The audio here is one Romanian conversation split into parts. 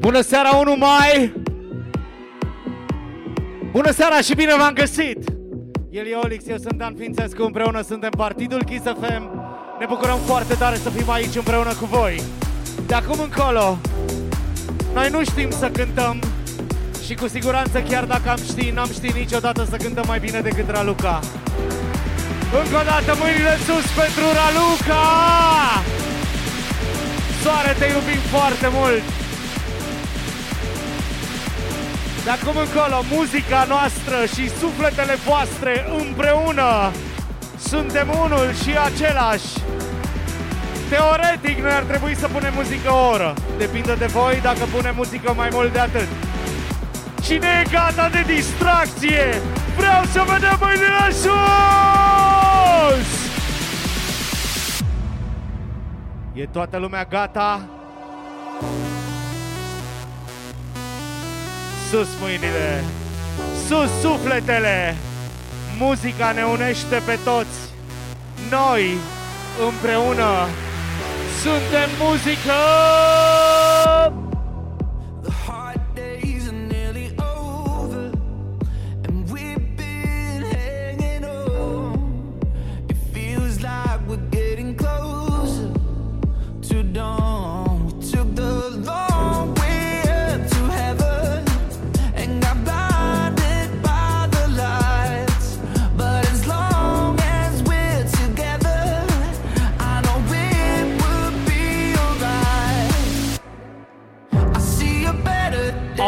Bună seara 1 mai! Bună seara și bine v-am găsit! El e Olix, eu sunt Dan Fințescu, împreună suntem Partidul Kiss FM. Ne bucurăm foarte tare să fim aici împreună cu voi. De acum încolo, noi nu știm să cântăm și cu siguranță chiar dacă am ști, n-am ști niciodată să cântăm mai bine decât Raluca. Încă o dată mâinile sus pentru Raluca! Soare, te iubim foarte mult! De acum încolo, muzica noastră și sufletele voastre împreună suntem unul și același. Teoretic, noi ar trebui să punem muzică o oră. Depinde de voi dacă punem muzică mai mult de atât. Cine e gata de distracție? Vreau să vedem mâinile sus! E toată lumea gata? Sus mâinile! Sus sufletele! Muzica ne unește pe toți! Noi, împreună, suntem muzică!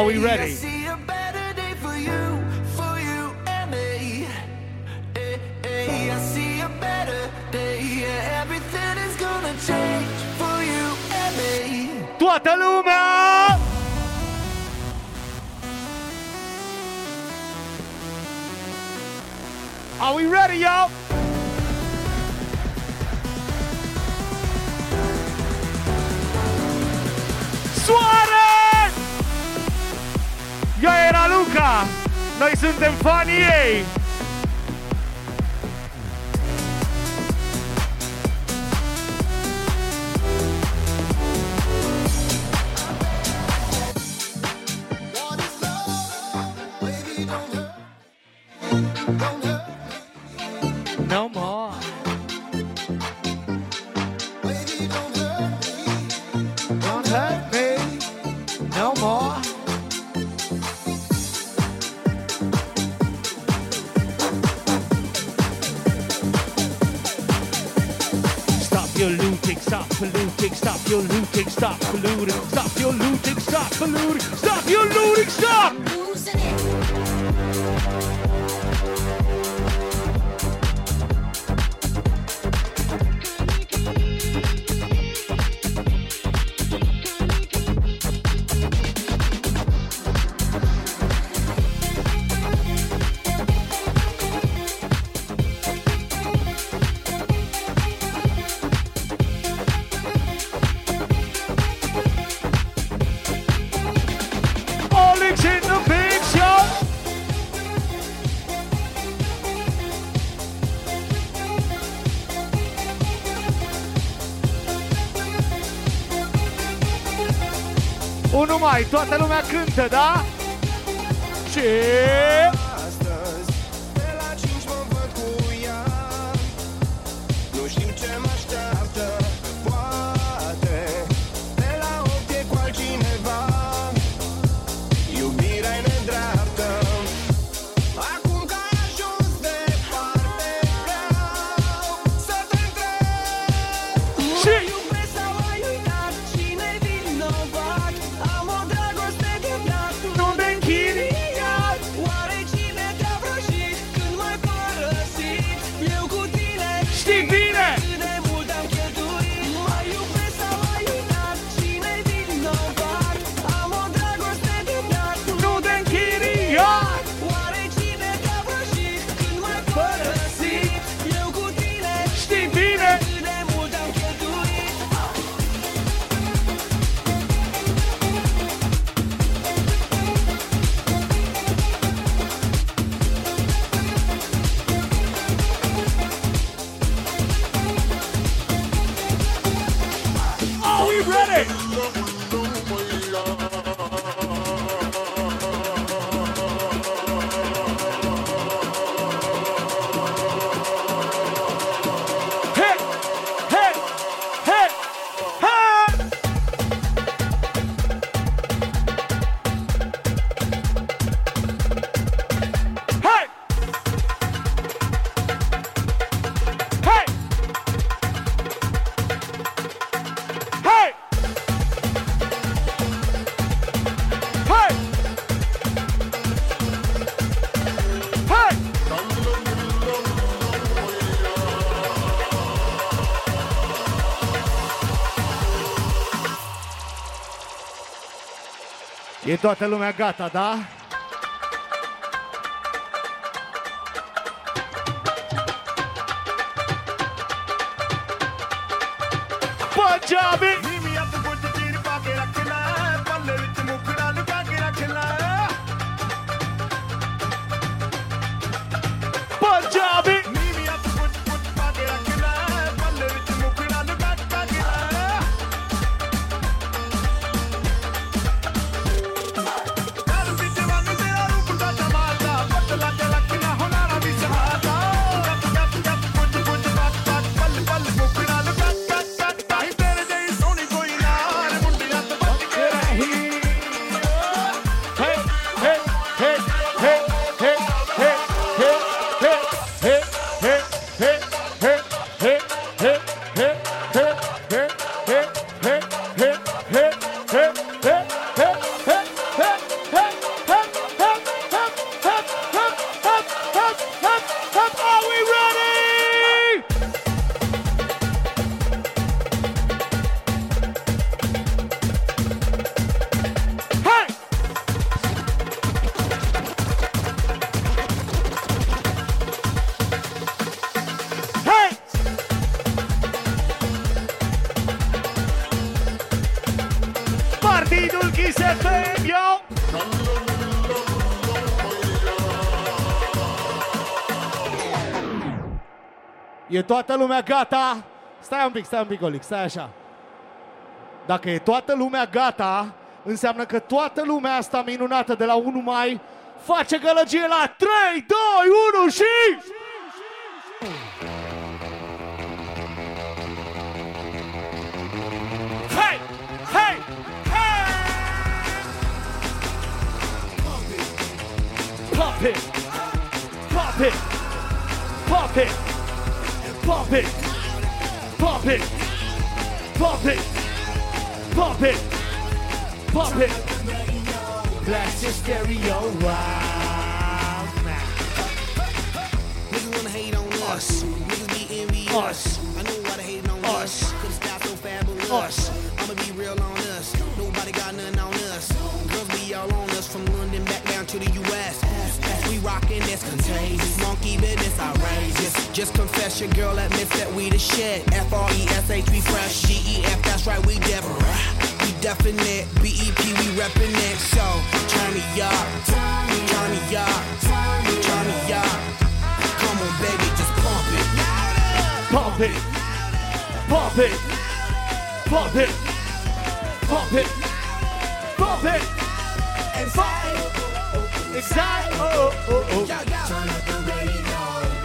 Are we ready? Toată lumea! Are we ready, y'all? Soare! Eu era Luca! Noi suntem fanii ei! looting. Stop your looting. Stop the looting. Stop your looting. Stop. I'm losing it. Toată lumea cântă, da? Ce? Toată lumea gata, da? E toată lumea gata? Stai un pic, stai un pic, Olic, stai așa. Dacă e toată lumea gata, înseamnă că toată lumea asta minunată de la 1 mai face gălăgie la 3, 2, 1 și... Pop it! Pop it! Pop it! Pop it! Blast your stereo wow. Niggas wanna hate on us. Niggas be envious. Us. Just your girl admits that we the shit. F R E S H we fresh. G E F that's right we different. We definite. B E P we reppin' it. So turn me up. Turn me up. Turn me up. Come on baby just pump it. Pump it! Pump it! Pump it! Pump it! Pump it! Excite! Excite! Oh, oh, oh. oh.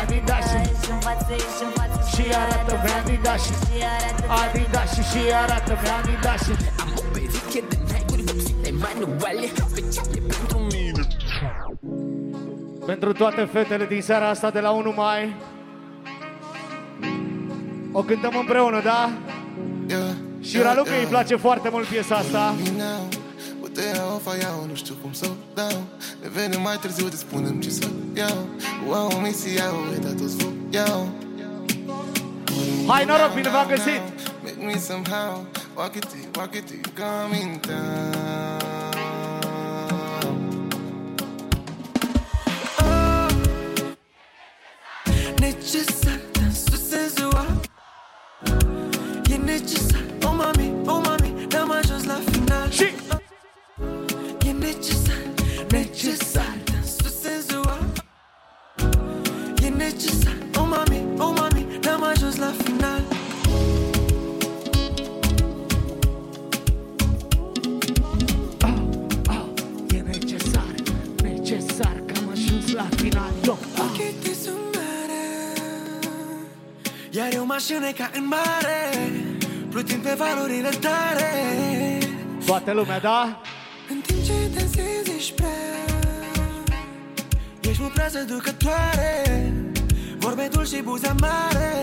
Adidașii Și arată pe Adidașii Adidașii și arată pe Adidașii Am o pereche de naiguri vopsite manuale. Speciale pentru mine? Pentru toate fetele din seara asta de la 1 mai. O cântăm împreună, da? Yeah, și Raluca yeah, yeah. îi place foarte mult piesa asta. Nu știu cum să dau. Ne vedem mai târziu, te spunem ce să iau. Wow, mi se iau, e dat toți foc iau. Hai noroc, bine v-am găsit! Make me somehow Walk it, till- walk it, till you come in town. Necesar Iar eu mașină ca în mare Plutim pe valurile tare. Toată lumea, da? În timp ce dansezi ești prea Ești mult prea seducătoare. Vorbe dulci și buze mare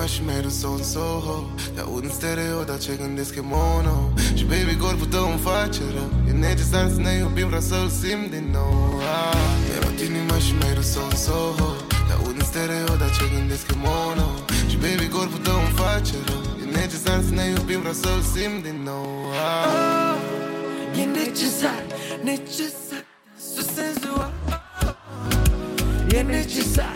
Inima și mi-ai dus în Soho. Te aud în stereo, dar ce gândesc e mono. Și baby, corpul tău îmi face rău. E necesar să ne iubim, vreau să-l simt din nou. Ah, Mi-ai luat inima și mi-ai dus în Soho. Te aud în stereo, dar ce gândesc e mono. Și baby, corpul tău îmi face rău. E necesar să ne iubim, vreau să-l simt din nou. Ah. E necesar, necesar dansul senzual E necesar,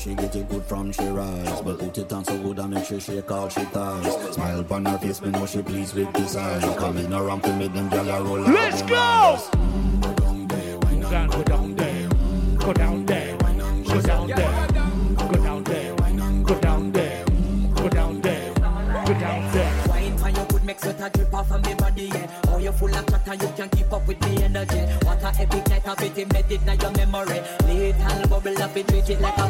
she get it good from she rise But put it on so good I make sure she call she ties Smile upon her face, me know she pleased with this eyes Coming around to make them gyal a roll out Let's go! Mm, Go down there, wine Go down, go down there Go down there Go down there Go down there Go down there Go down there Go down there Wine for your good make sweat a drip off of me body, yeah. Oh, you full of chatter, you can keep up with me energy. What a epic night of it embedded in your memory. Little bubble up it, treat it like a felony.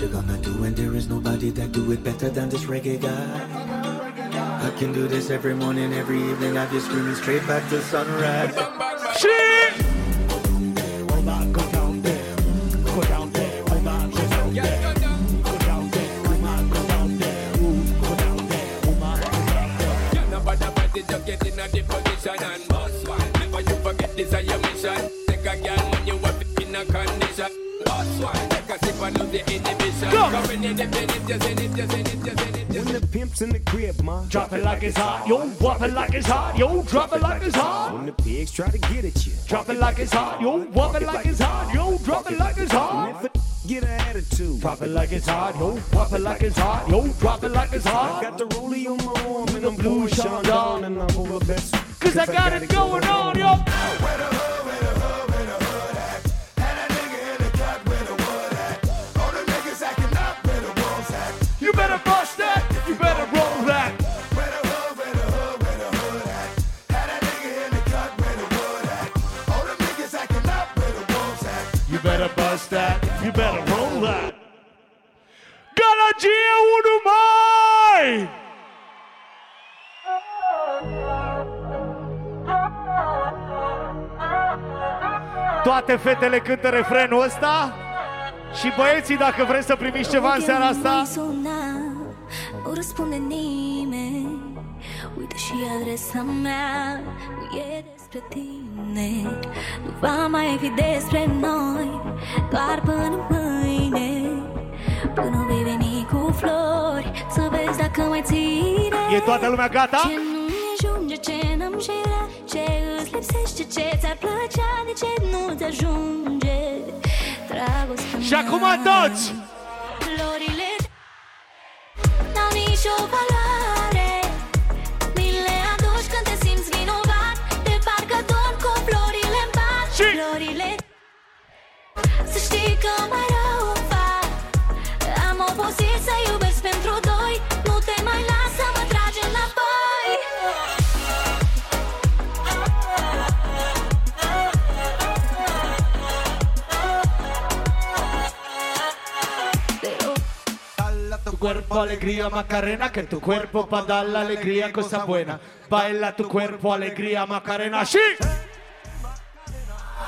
What you gonna do when there is nobody that do it better than this reggae guy? I can do this every morning, every evening. I just screaming straight back to sunrise. Și crib, ma. Drop it like it's hot, yo, drop it like it's hot, yo, drop it like it's hot. When the pigs try to get at you. Drop it like it's hot, yo, drop it like it's hot, yo, drop it like it's hot. Get an attitude. Drop it like it's hot, yo, drop it like it's hot, yo, drop it like it's I hot. got the rollie on my arm and the I'm blue Sean Sean and I'm over best. Cause I got it going on, yo. Galagia 1 mai! Toate fetele cântă refrenul ăsta și băieții, dacă vreți să primiți ceva în seara asta, Nu răspunde nimeni. Uite și adresa mea Nu e despre tine. Nu va mai fi despre noi Doar până mâine. Până vei veni cu flori Să vezi dacă mai ține e toată lumea gata? Ce nu-mi ajunge, ce n-am și vrea Ce îți lipsește, ce ți-ar plăcea De ce nu-ți ajunge Dragostea Și acum mea. toți! Florile N-au nicio valoare Mi le aduci când te simți vinovat De parcă dorm cu florile în pat Și- Florile Să știi că mai cuerpo alegría Macarena, que tu cuerpo para dar la alegría cosa buena. Baila tu cuerpo alegría Macarena, sí.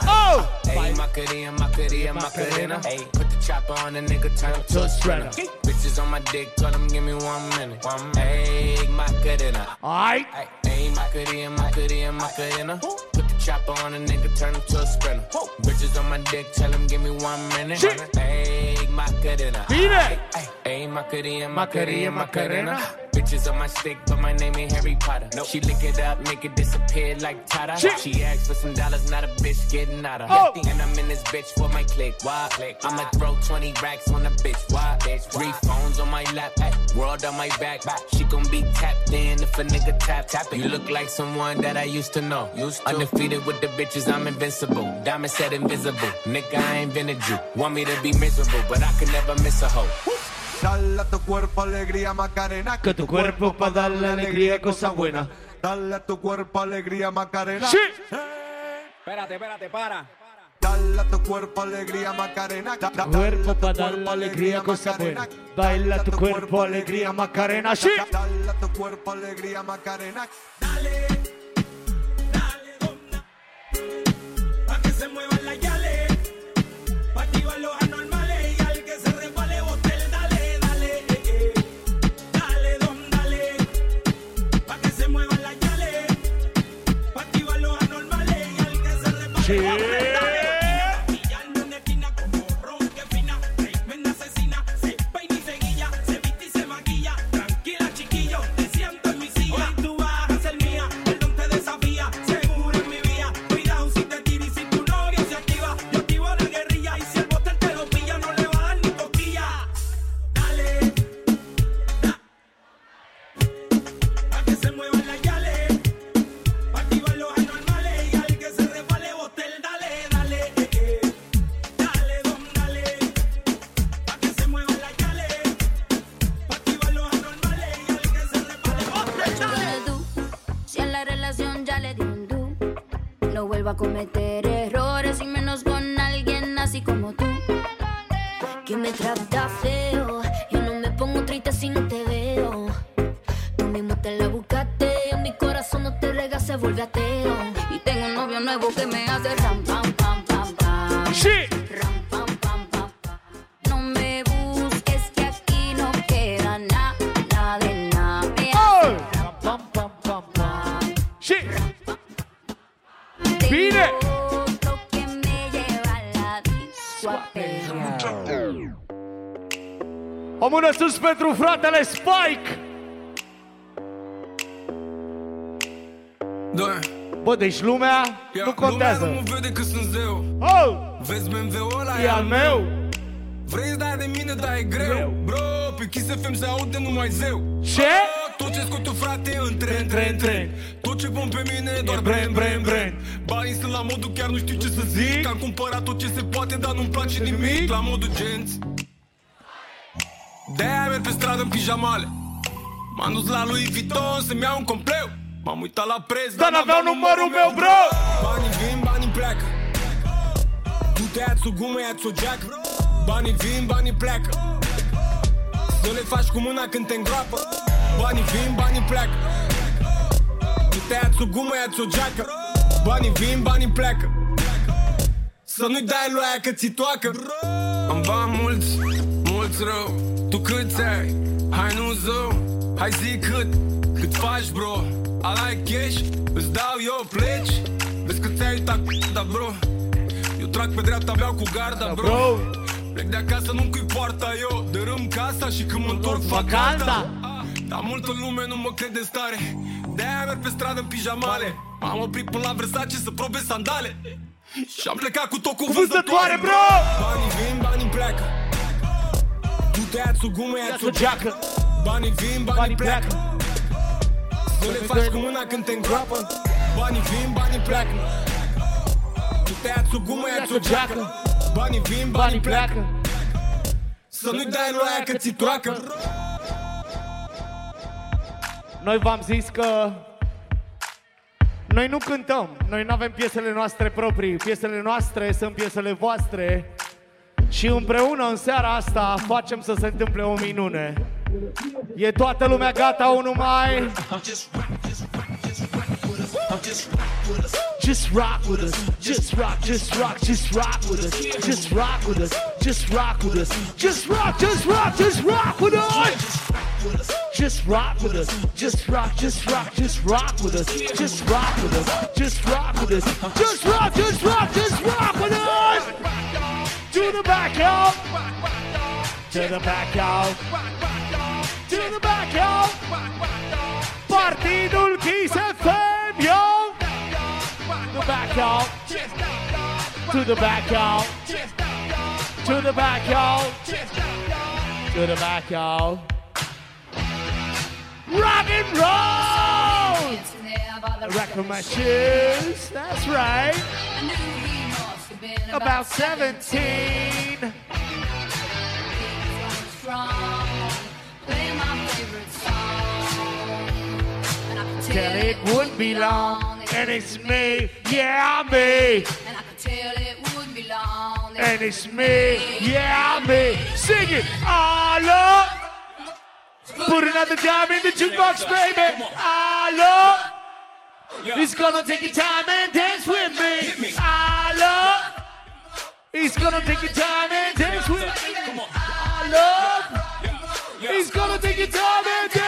Oh, oh. Hey, Macarena, Macarena, Macarena. Hey, put the chopper on the nigga, turn him to a sprinter. Bitches on my dick, tell him give me one minute. One minute. Hey, Macarena. Hey, hey, Macarena, Macarena, Macarena. Chopper on a nigga, turn him to a sprinter. Bitches on my dick, tell him give me one minute. Hey, Macarena. Bine! Hey, Macarena, Macarena, Macarena. Bitches on my stick, but my name ain't Harry Potter. She lick it up, make it disappear like Tata. Shit. She asked for some dollars, not a bitch getting out of. Oh. And I'm in this bitch for my click. Why? Click. I'ma throw 20 racks on a bitch. Why? bitch. Three phones on my lap, ay, world on my back. She gon' be tapped in if a nigga tap tap it. You look like someone that I used to know. used Undefeated with the bitches, I'm invincible. Diamond said invisible. Nigga, I ain't been a Jew. Want me to be miserable, but I could never miss a hoe. Dale a tu cuerpo alegría Macarena. Que tu cuerpo pa' darle alegría y cosas buenas. Dale a tu cuerpo alegría Macarena. Sí. Espérate, espérate, para. Dale a tu cuerpo alegría Macarena. Da- da- Cuerpo pa' dale a tu darle cuerpo alegría, cosas Macarena. buenas. Baila tu cuerpo, alegría, Macarena. Sí. Da- Dale a tu cuerpo alegría Macarena. Pa' se nuevo que me hace ram pam pam pam pam. Sí. Ram pam pam pam pam. No me busques que aquí no queda nada, nada de nada. Me Oh. hace Pam, pam, pam, pam. Sí. Bine. otro que me lleva a la disco a perrear. O mână sus pentru fratele Spike. Doi. Bă, deci lumea Ia, nu Lumea contează. nu mă vede că sunt zeu. Oh! Vezi BMW-ul ăla E al meu. Vrei să dai de mine, dar e greu. Bro, pe Kiss FM se aude numai zeu. Ce? Tot ce scot tu, frate, între, între, între Tot ce pun pe mine, doar E brand, brand, brand, brand, brand. Banii sunt la modul, chiar nu știu ce să zic. Zic. Am cumpărat tot ce se poate, dar nu-mi place nimic? La modul genți. De-aia merg pe stradă în pijamale. M-am dus la Louis Vuitton să-mi iau un compleu M-am uitat la preț, Dar n-aveau numărul meu, bro! Banii vin, banii pleacă. Tu te ia-ți o gumă, ia-ți o geacă. Banii vin, banii pleacă. Să le faci cu mâna când te îngroapă. Banii vin, banii pleacă. Tu te ia-ți o gumă, ia-ți o geacă. Banii vin, banii pleacă. Să nu-i dai lui aia că ți toacă. Am bani mulți, mulți rău. Tu câți ai? Hai nu zău Hai zi cât, cât faci bro I like cash, îți dau eu pleci. Vezi că ți-ai uitat, da bro. Eu trag pe dreapta, beau cu garda bro, Bro. Plec de acasă, nu-mi cui poarta eu Dărâm casa și când mă întorc fac Fac alta. alta Dar multă lume nu mă crede în stare. De-aia merg pe stradă în pijamale. M-am oprit până la Versace să probe sandale. Și am plecat cu tot cu vânzătoare, bro! Banii vin, banii pleacă. Tu te ia-ți o gumă, ia-ți o geacă. Banii vin, banii, Banii pleacă pleacă. Să le faci cu mâna când te îngroapă. Banii vin, banii pleacă. Tu te ia-ți o gumă, ia-ți o geacă. Banii vin, banii Banii pleacă. pleacă. Să nu-i dai lui aia că ți toacă Noi v-am zis că noi nu cântăm, noi nu avem piesele noastre proprii, piesele noastre sunt piesele voastre. Și împreună în seara asta facem să se întâmple o minune. E toată lumea gata, unul mai... Just rock with us. Just rock, just rock, just rock with us. Just rock with us. Just rock with us. Just rock, just rock, just rock with us. Just rock with us. Just rock, just rock, just rock with us. Just rock with us. Just rock with us. Just rock, just rock, just rock with us. To the back, y'all. To the back, y'all. To the back, y'all. Partidul Kiss FM, yo. To the back, y'all. To the back, y'all. To the back, y'all. To the back, y'all. Rock and roll! Record my shoes. That's right. About 17. Tell it wouldn't be long. And it's me. Yeah, me. And I could tell it wouldn't be long. And it's me. Yeah, me. Sing it. All up. Put another dime in the jukebox, baby. I love. He's gonna take your time and dance with me. I love. He's gonna take your time and dance with me. I love. He's gonna take your time and dance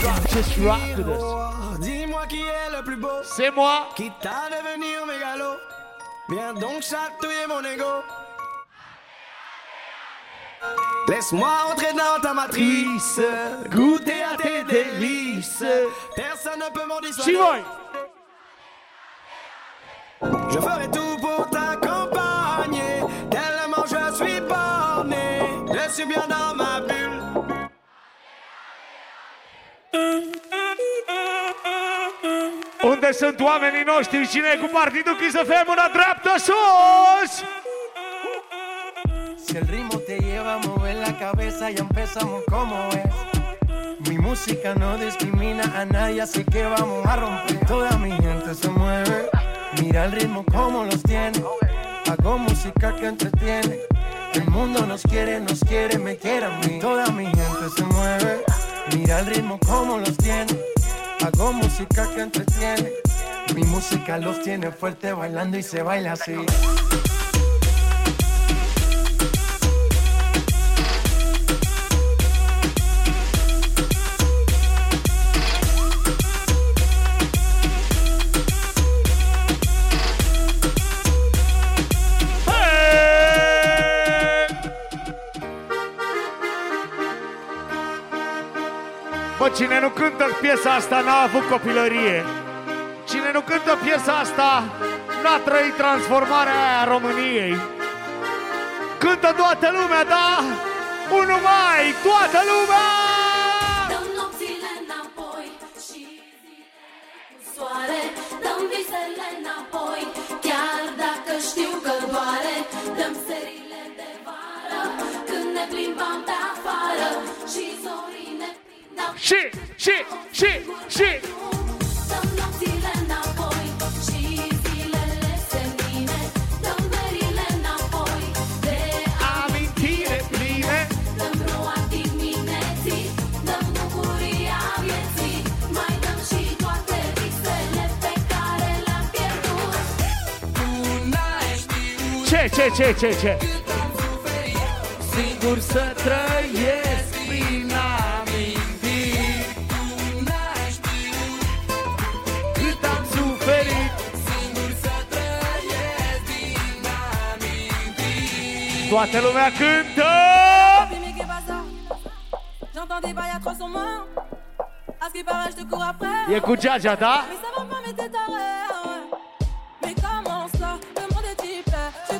just rock, just rock with us. Dis-moi qui est le plus beau. C'est moi. Qui t'a devenir mégalo. Viens donc chatouiller mon ego. Laisse-moi entrer dans ta matrice, goûter à tes délices. Personne ne peut m'en dissuader. Je ferai tout Unde sunt oamenii noștri? Cine e cu partidul Kiss FM? Una dreaptă sus! Si el ritmo te lleva a mover la cabeza, ya empezamos como es. Mi música no discrimina a nadie, así que vamos a romper. Toda mi gente se mueve. Mira el ritmo como los tiene. Hago música que entretiene. El mundo nos quiere, nos quiere, me quiere a mí. Toda mi gente se mueve. Mira el ritmo como los tiene. Hago música que entretiene. Mi música los tiene fuerte bailando y se baila así. Bă, cine nu cântă piesa asta n-a avut copilărie. Cine nu cântă piesa asta n-a trăit transformarea aia a României. Cântă toată lumea, da? Unu mai, toată lumea! Dăm nopțile înapoi și soare Dăm visele înapoi Chiar dacă știu că doare Dăm serile de vară Când ne plimbam pe afară Și zorii ne prindeau Și, și, și, și. Dăm nopțile înapoi Și zilele senine Dăm verile înapoi De amintire pline. Dăm roa dimineții Dăm bucuria vieții. Mai dăm și toate visele Pe care le-am pierdut. Ce, ce, ce, ce, ce? Singur să trăiesc Toată lumea cântă! J'entends des bails à 300 morts À ce qui paraît, je te cours après E cu Geagea, da? Mais ça va pas, mais t'es taré ouais. Mais comment ça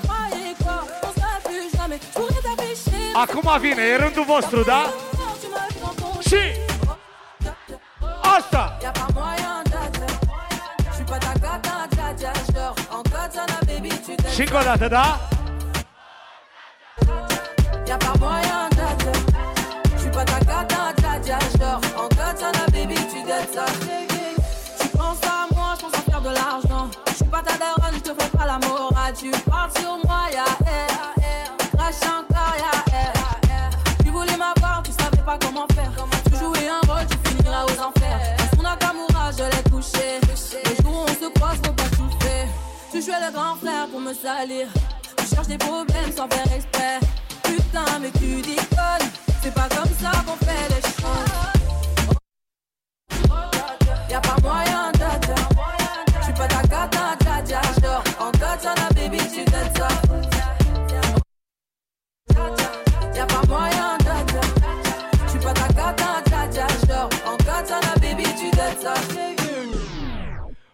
croyais quoi On serait plus jamais Je pourrais t'afficher Acum vine, e rândul vostru, da? Și... Asta! Y'a pas moyen, dja. J'suis pas ta. J'dors en baby, tu t'aimes. Și încă o dată, da? Y'a pas moyen, dja dja. J'suis pas ta cata, dja. J'dors en katana, baby, tu t'aimes ça. Tu penses à moi, j'pense à faire de l'argent. J'suis pas ta daronne, j'te fais pas la morale. Tu parles sur moi, y'a air. Crache encore, y'a air. Tu voulais m'avoir, tu savais pas comment faire. Tu jouais un rôle, tu finiras aux enfers. À son Nakamura, je l'ai touché. Le jour où on se croise, faut pas tout faire. Tu jouais le grand frère pour me salir. Tu cherches des problèmes sans faire exprès. Putain, mais tu déconnes. C'est pas comme ça qu'on fait les choses. Y'a pas moyen, dja dja. J'suis pas ta cata, dja dja. J'dors en katana, baby, tu donnes ça. Y'a pas moyen, dja dja. J'suis pas ta cata, dja dja. J'dors en katana, baby, tu donnes ça.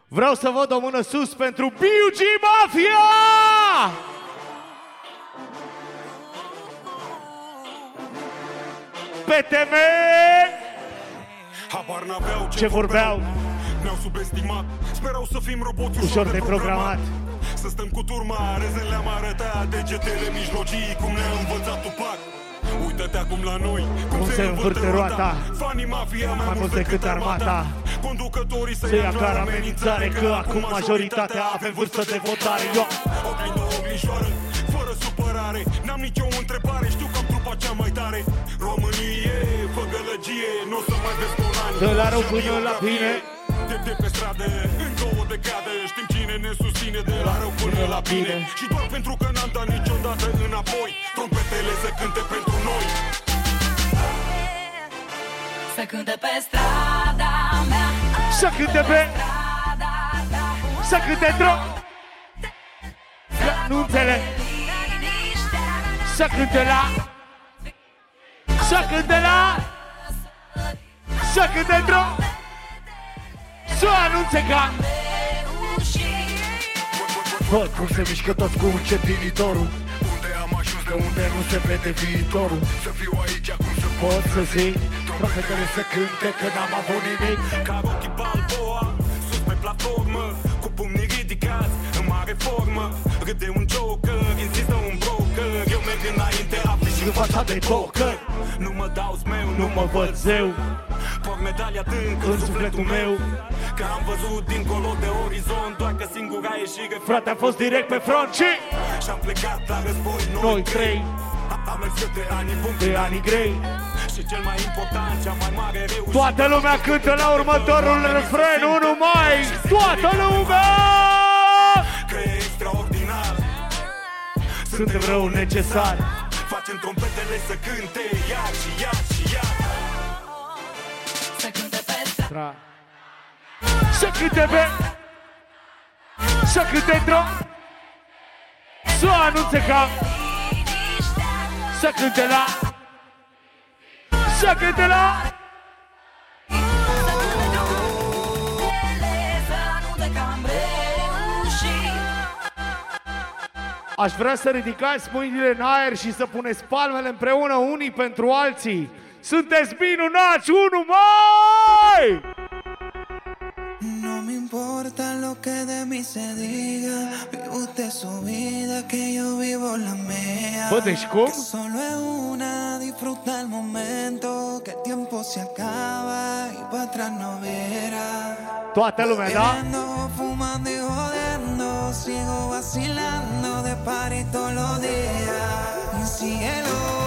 Vreau să văd o mână sus pentru BUG Mafia! PTM! Habar n-aveau ce, Ce vorbeau? Ne-au subestimat. Sperau să fim roboți Ușor de programat. Să stăm cu turma Rezen le-am arătat. Degetele mijlocii Cum ne-a învățat Tupac. Uită-te acum la noi Cum, Cum se învârte roata. Fanii mafia Mai mult decât armata. Conducătorii Se ia clar amenințare Că acum majoritatea avem vârstă de votare. Yo! Oglindă, oglinșoară Fără supărare. N-am nicio întrebare Știu că am trupa cea mai tare. Românie, fă gălăgie Nu o să mai vezi colani De la rău până la bine. de, de pe stradă, în două decade. Știm cine ne susține de la rău până la bine. Și doar pentru că n-am dat niciodată înapoi Trompetele să cânte pentru noi. Să cânte pe strada mea. Să cânte pe... Să cânte drum! Nu înțeleg! Să cânte la... Să cânte la... Să cânte drum! Să anunțe ca... Văd cum se mișcă toți cu încetinitorul Unde am ajuns de unde Unde nu se vede viitorul? Să fiu aici acum să Pot să zic Trompetele să cânte că n-am avut nimic. Ca Rocky Balboa Sus pe platformă Cu pumnii ridicați În mare formă. Râde un joker Insistă un broker. Eu merg înainte Afiș Și în fața de poker Nu mă dau smeu Nu mă văd zeu. Por medalia adânc În sufletul meu. Că am văzut dincolo de orizont Doar că singura ieșire Frate, am fost direct pe front și Și-am plecat la război Noi trei. Am mers către anii buni de ani grei. Și cel mai important, cea mai mare reușită. Toată lumea cântă la următorul refren Unu mai. Toată lumea! Că e extraordinar Suntem rău necesar. Facem trompetele să cânte Iar și iar și iar Să cânte pe strada Tra. Să cânte pe Să cânte drum Să anunțe ca Să cânte la Să cânte la Aș vrea să ridicați mâinile în aer și să puneți palmele împreună unii pentru alții. Sunteți minunați, unu mai! Importa lo que de mí se diga, vive usted su vida, que yo vivo la mía. Que solo es una, disfruta el momento, que el tiempo se acaba y para atrás no verá. Lumea, da? Bebiendo, fumando y jodiendo, sigo vacilando de party todos los días. Y síguelo.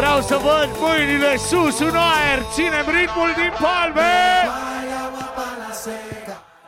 Vreau să văd mâinile sus în aer, ținem ritmul din palme! Și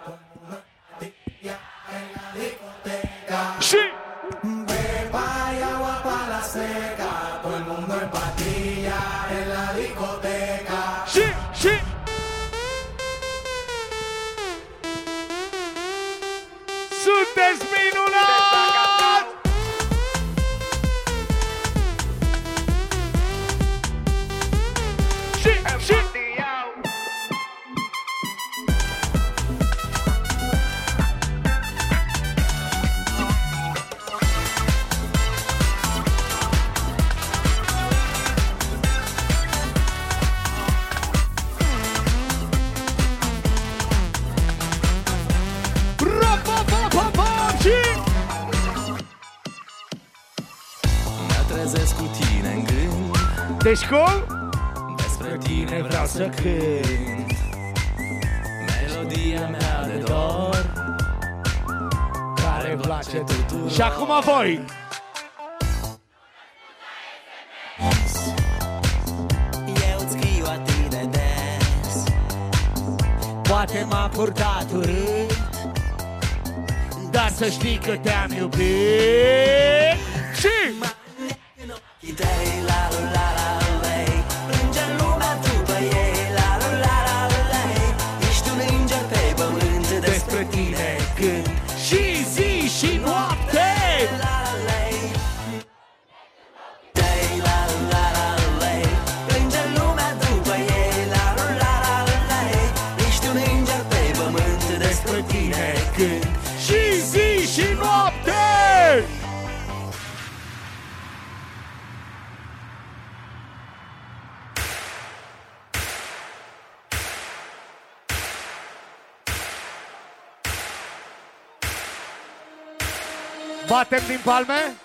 Batem din palme?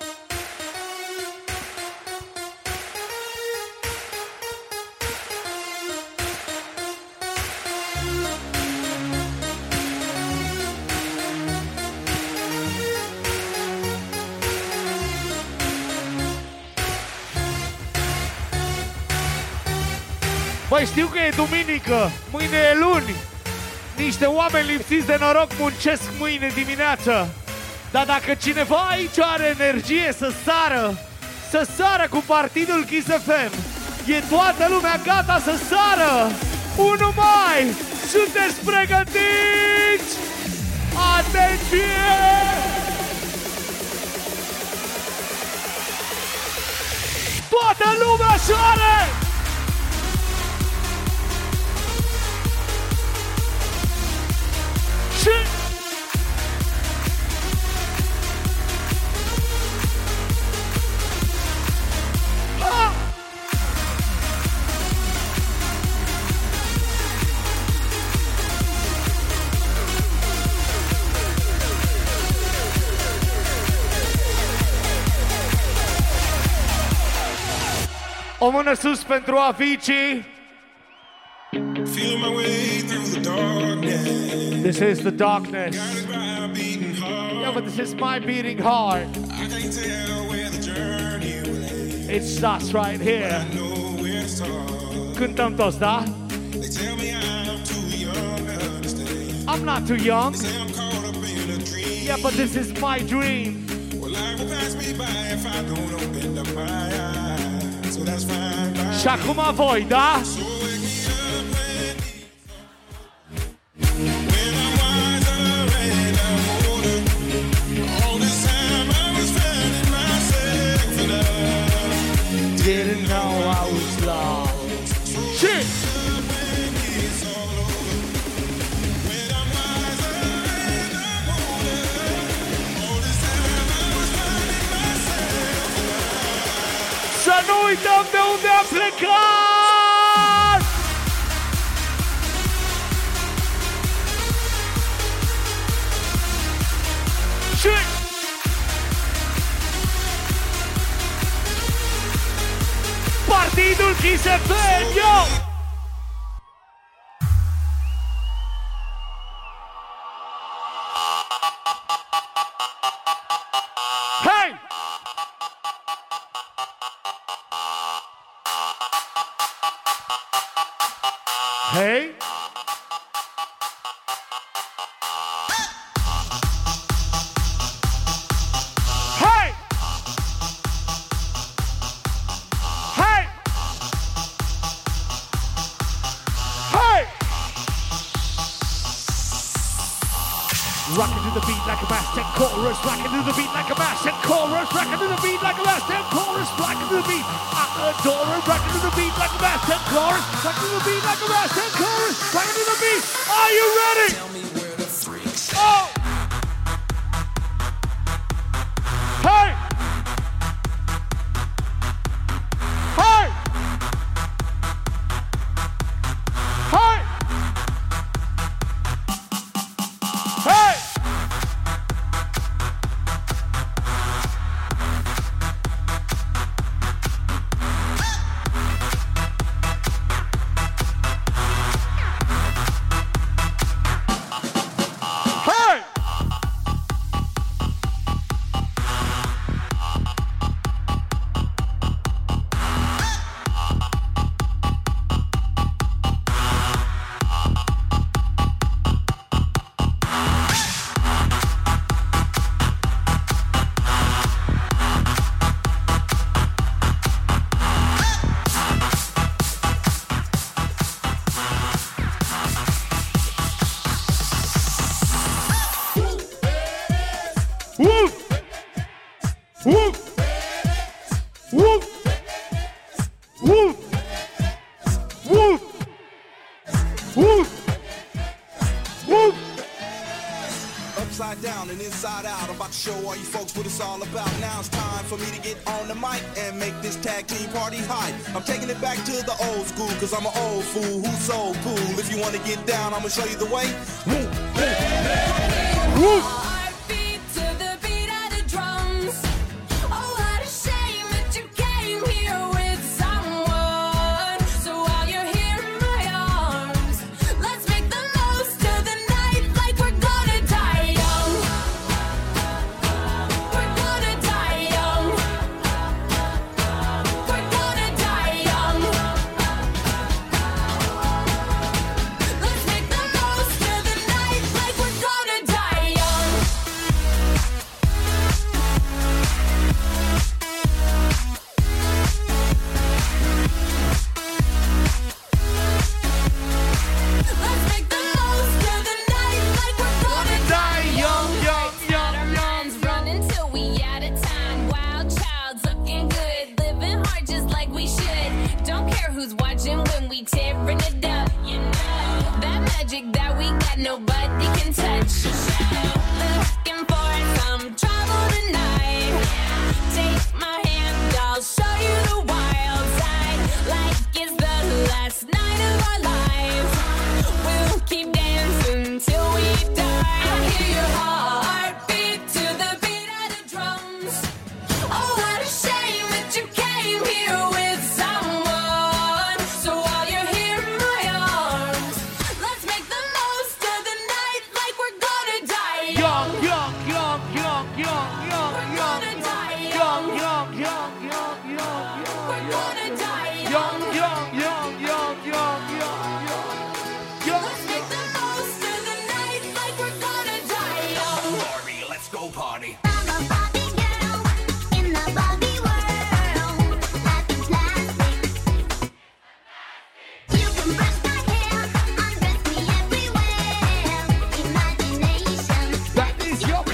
Băi, știu că e duminică, mâine e luni. Niște oameni lipsiți de noroc muncesc mâine dimineață. Dar dacă cineva aici are energie să sară, să sară cu partidul Kiss FM, e toată lumea gata să sară! Unu mai! Sunteți pregătiți? Atenție! Toată lumea soare! O mână sus pentru Avicii. Feel my way through the darkness. This is the darkness. Guided by a beating heart. Yeah, but this is my beating heart. I can't tell where the journey will end. It starts right here. I know where to start. Cântăm toți, da? They tell me I'm too young to understand. I'm not too young. They say I'm caught up in a dream. Yeah, but this is my dream. Well, life will pass me by if I don't open up my eyes. So that's uităm de unde am plecat! Și... Partidul Kiss FM, yo! this tag team party high! I'm taking it back to the old school, cause I'm an old fool who's so cool. If you wanna get down, I'ma show you the way. Woo, woo, woo.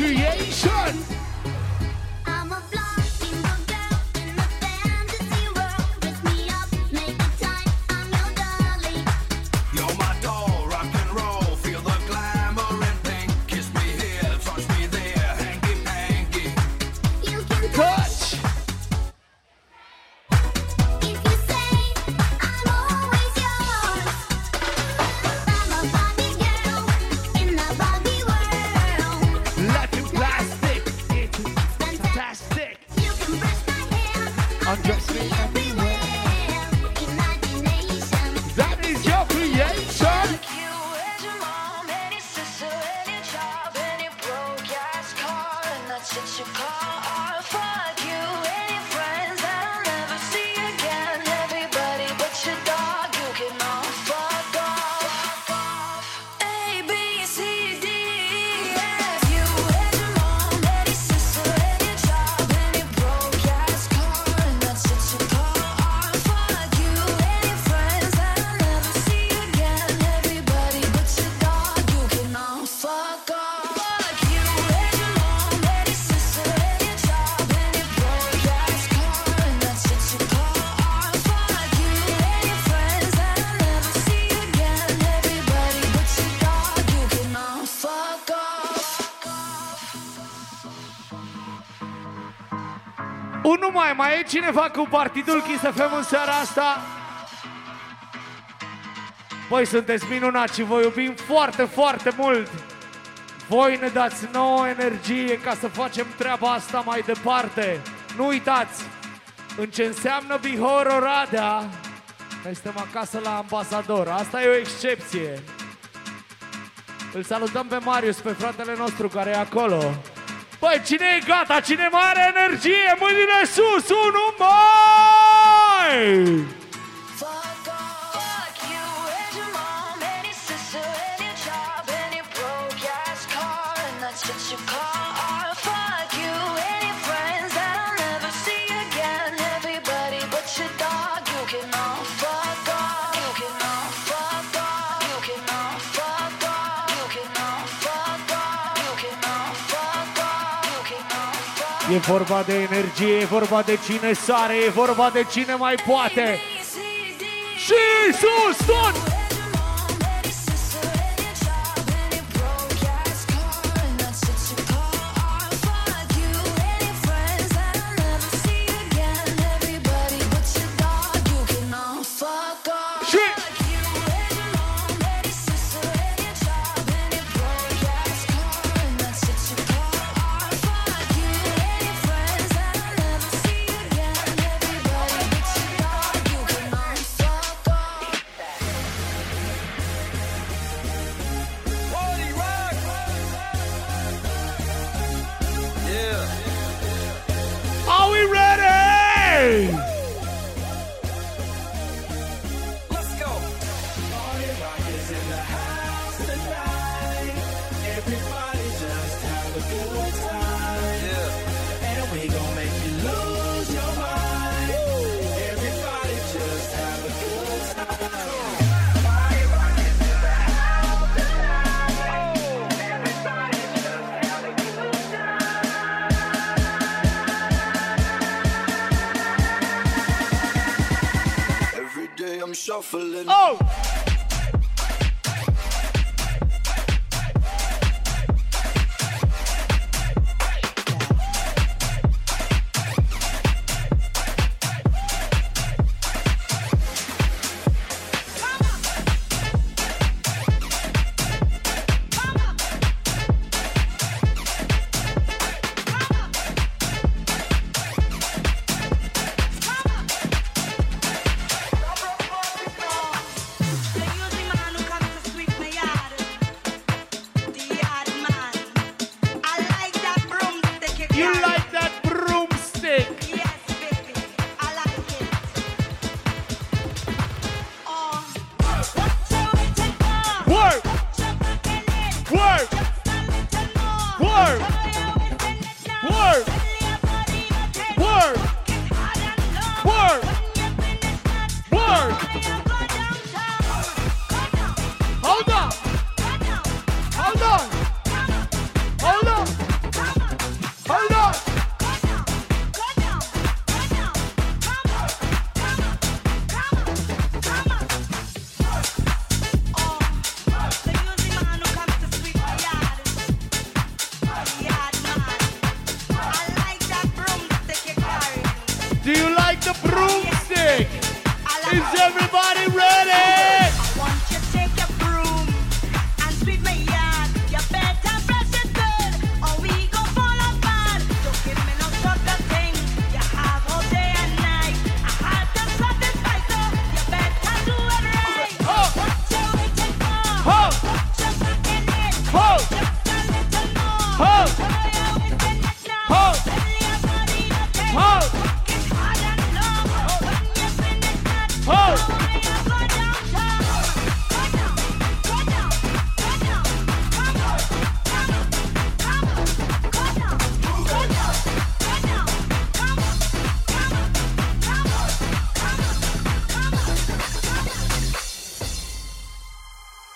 creation. Mai e cineva cu partidul Kiss FM în seara asta? Voi sunteți minunați și vă iubim foarte, foarte mult! Voi ne dați nouă energie ca să facem treaba asta mai departe. Nu uitați, în ce înseamnă Bihor Oradea, noi suntem acasă la ambasador. Asta e o excepție. Îl salutăm pe Marius, pe fratele nostru care e acolo. Băi, cine e gata? Cine mai are energie? Mâinile sus! Unul mai! E vorba de energie, e vorba de cine sare, e vorba de cine mai poate. Și sus tot!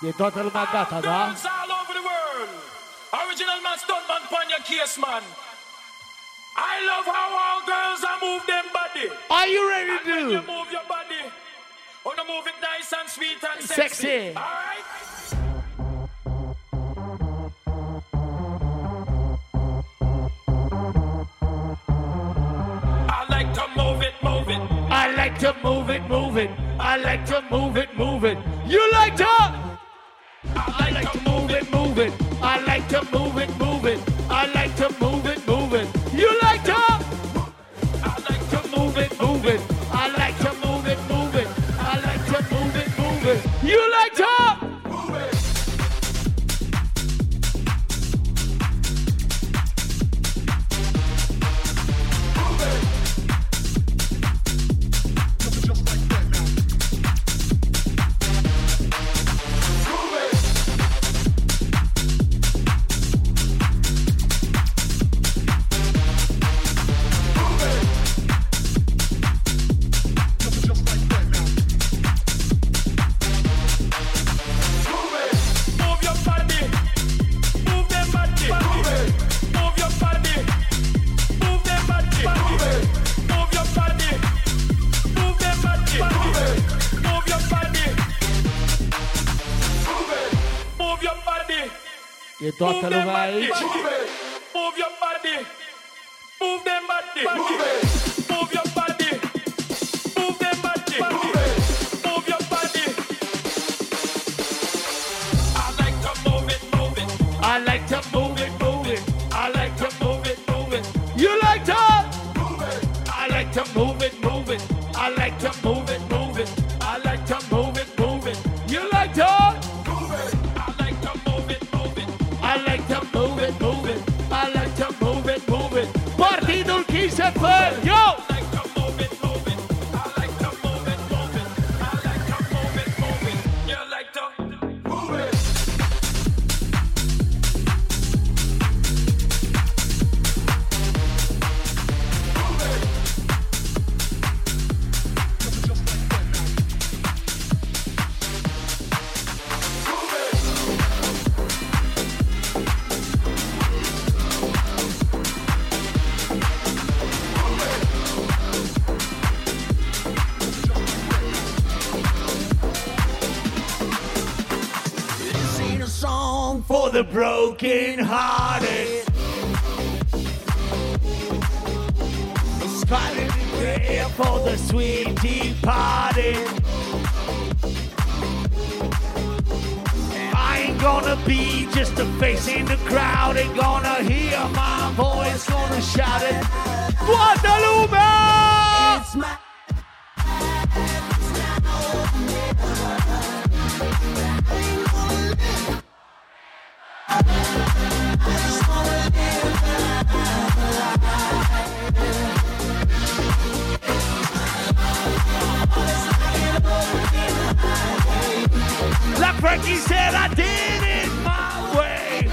E toată lumea gata, da? all over the world. Original man, stuntman, pan your case, man. I love how all girls are move them body. Are you ready to? You move your body. Oh, Wanna move it nice and sweet and sexy. Sexy. All right. I like to move it, move it. I like to move it, move it. You like to I like to move it, move it. I like to move it, move it. Tottenham vai. Broken hearted. Fighting in prayer for the sweet departed. I ain't gonna be just a face in the crowd. Ain't gonna hear my voice, gonna shout it. Toată Like Frankie said, I did it my way.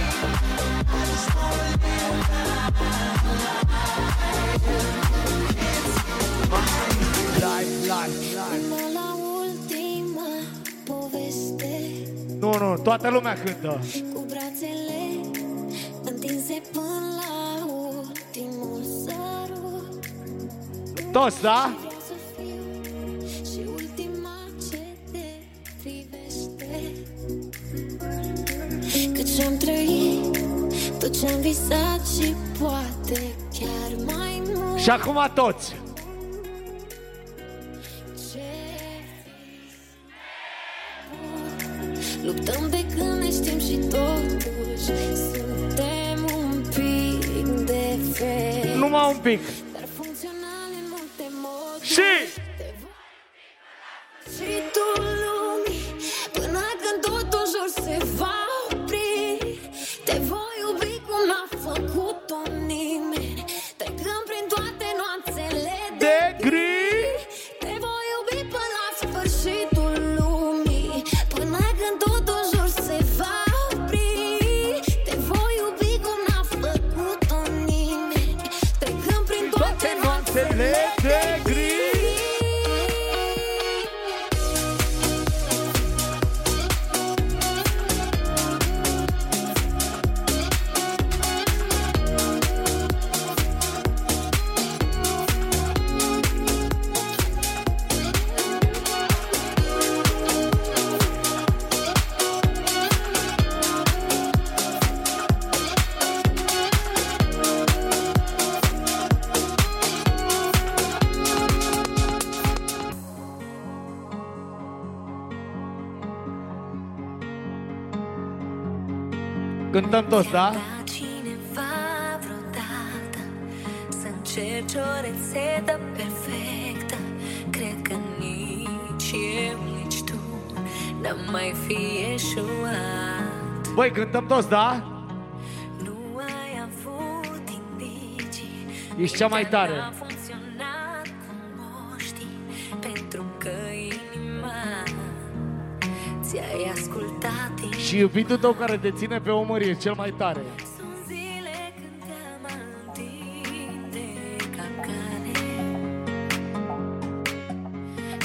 Life, life, life. Până la ultima poveste Nu, nu, toată lumea cântă. Cu brațele întinse până privește Cât ce-am trăit, tot ce-am visat și poate chiar mai mult Și acum toți. Luptăm de când ne știm și totuși Suntem un pic de fel Numai un pic. Moduri Și Și Cântăm toți, da? cineva vreodată Să încerci o rețetă perfectă Cred că nici eu, nici tu N-am mai fi eșuat Băi, cântăm toți, da? Nu ai avut indicii Ești cea mai tare. N-a funcționat cum o știi Pentru că inima Ți-ai ascultat Și iubitul tău care te ține pe umăr e cel mai tare. zile când te-am amintit de capcane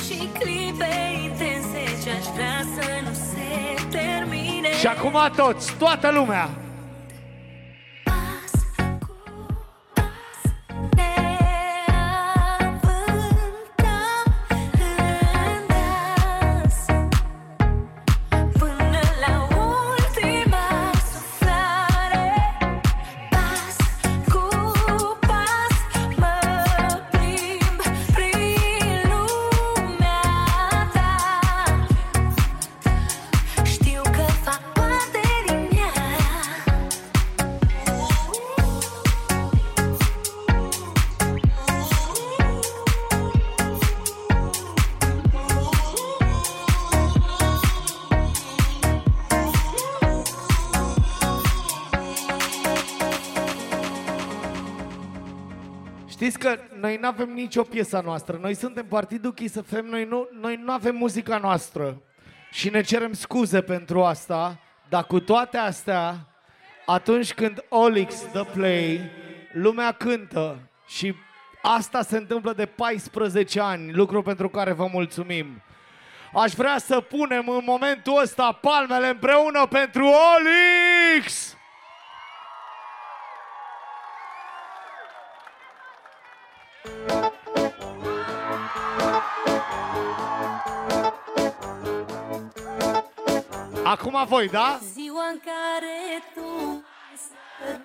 Și clipe intense ce-aș vrea să nu se termine Și acum toți, toată lumea. Noi nu avem nicio piesă a noastră. Noi suntem Partidul Kiss FM, noi nu, noi nu avem muzica noastră. Și ne cerem scuze pentru asta, dar cu toate astea, atunci când Olix dă play, lumea cântă și asta se întâmplă de 14 ani, lucru pentru care vă mulțumim. Aș vrea să punem în momentul ăsta palmele împreună pentru Olix! Acum voi, da? Ziua în care tu ai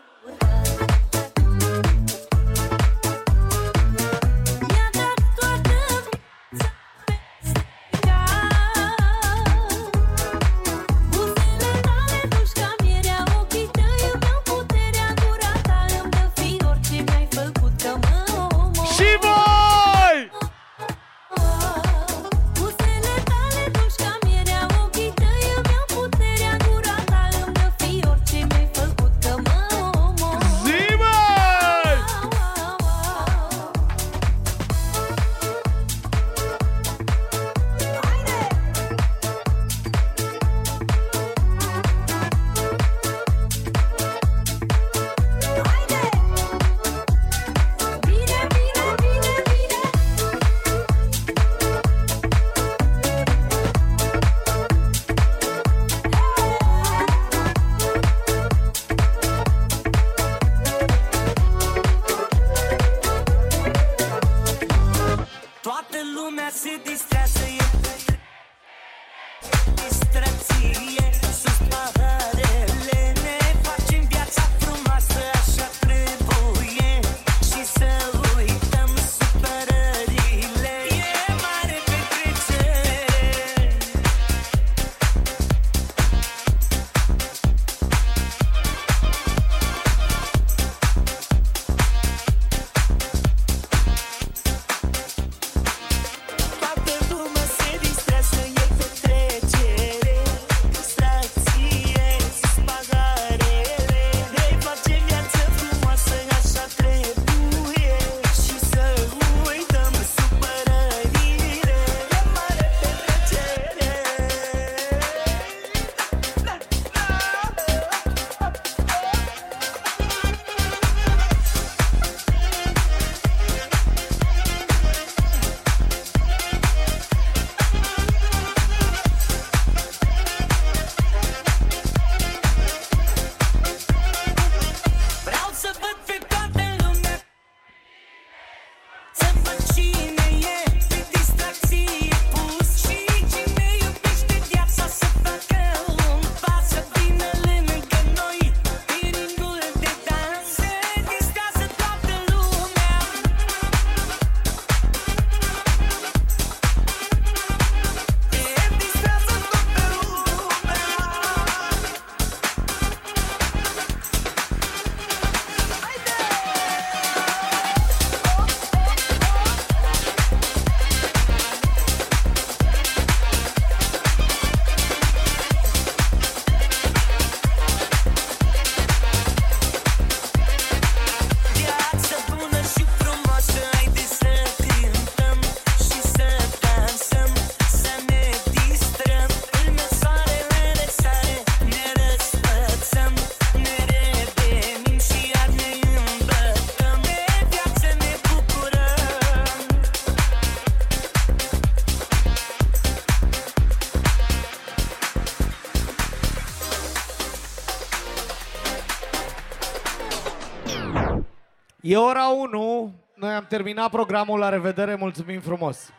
E ora 1, noi am terminat programul, la revedere, mulțumim frumos!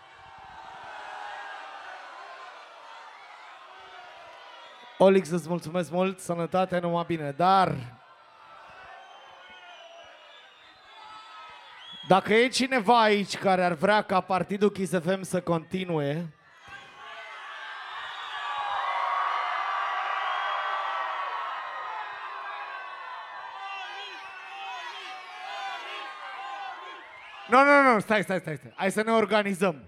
Olix, îți mulțumesc mult, sănătate, numai bine, dar... Dacă e cineva aici care ar vrea ca Partidul Kiss FM să continue, Nu, nu, nu, stai, stai, stai, stai. Hai să ne organizăm.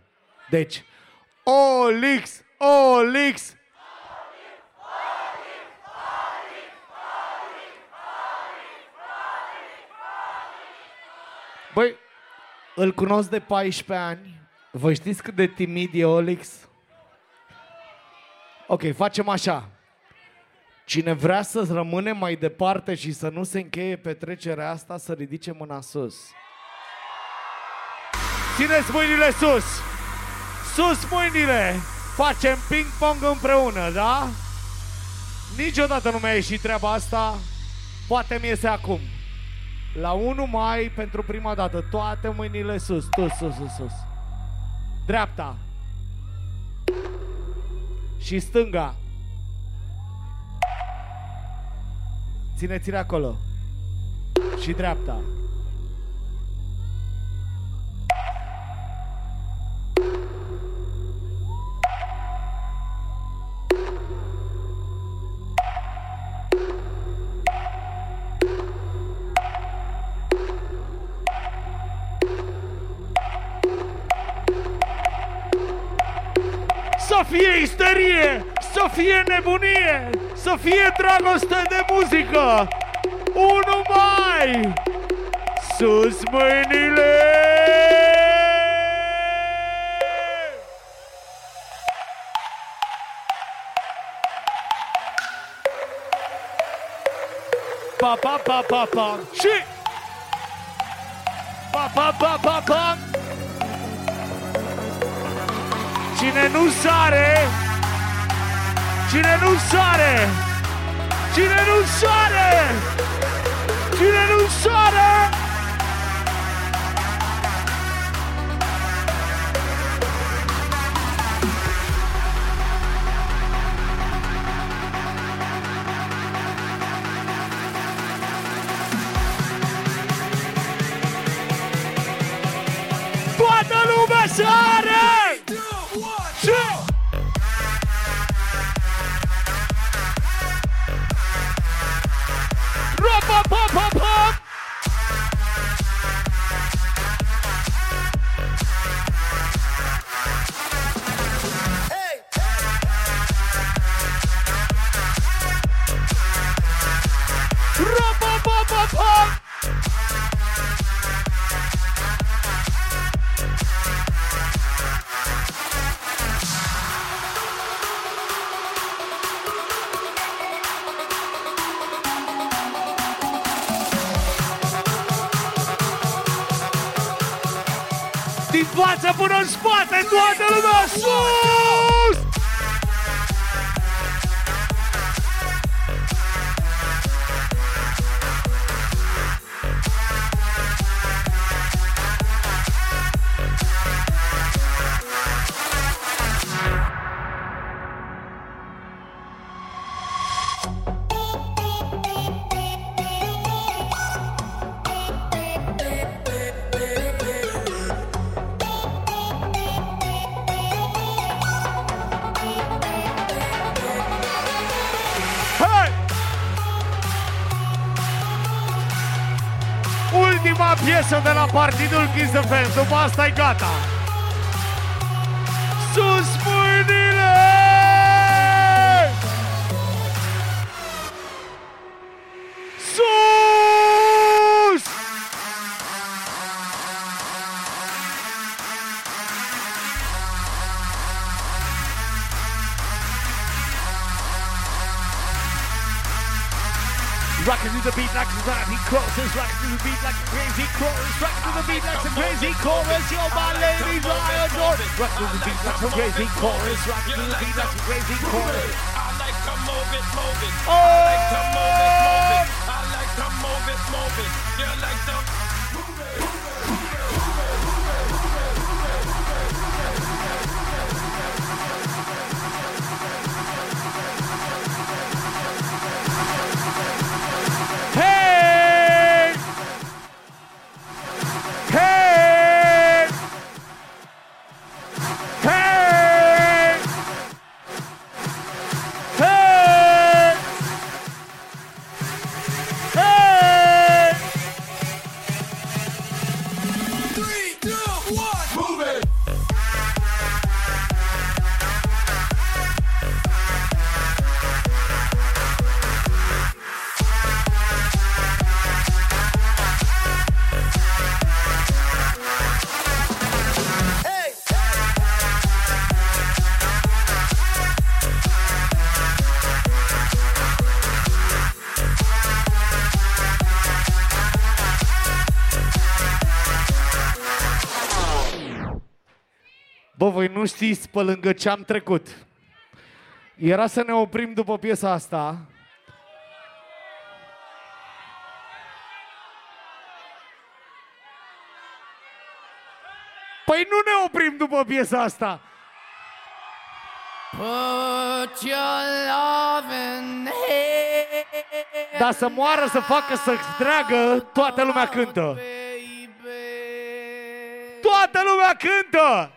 Deci, Olix, Olix. Băi, îl cunosc de 14 ani. Vă știți cât de timid e Olix? Ok, facem așa. Cine vrea să rămâne mai departe și să nu se încheie petrecerea asta, să ridice mâna sus. Țineți mâinile sus! Sus mâinile! Facem ping-pong împreună, da? Niciodată nu mi-a ieșit treaba asta. Poate mi iese acum. La 1 mai, pentru prima dată, toate mâinile sus, sus, sus, sus, sus. Dreapta. Și stânga. Țineți-le acolo. Și dreapta. Fie nebunie, să fie dragoste de muzică. 1 mai! Sus mâinile! Pa, pa, pa, pa, pa. Și... Pa, pa, pa, pa, pa. Cine nu sare, cine nu sare, cine nu sare, cine nu sare, toată lumea sare! Din față până în spate, toată lumea sus! După asta e gata. Crazy chorus, yo, my I adore it. Rockin' to the beat like a crazy chorus, rockin' to the beat like a crazy chorus. I like to move it, move it. Oh! I like to move it, move it. I like to move it, move it. You like to știți pe lângă ce am trecut. Era să ne oprim după piesa asta. Păi nu ne oprim după piesa asta. Put your love in Dar să moară, să facă, să treagă, toată lumea cântă. Toată lumea cântă!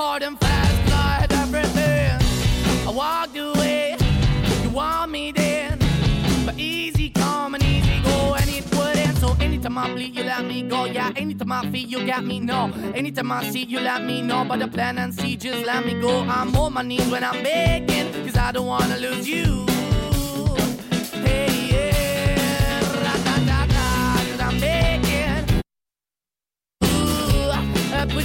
hard and fast, I had everything. I walked away, you want me then. But easy come and easy go, and it wouldn't. So anytime I bleed, you let me go. Yeah, anytime I feel, you got me, no. Anytime I see, you let me know. But the plan and see, just let me go. I'm on my knees when I'm begging, cause I don't wanna lose you. Hey, yeah, 'cause I'm begging. Uh, Put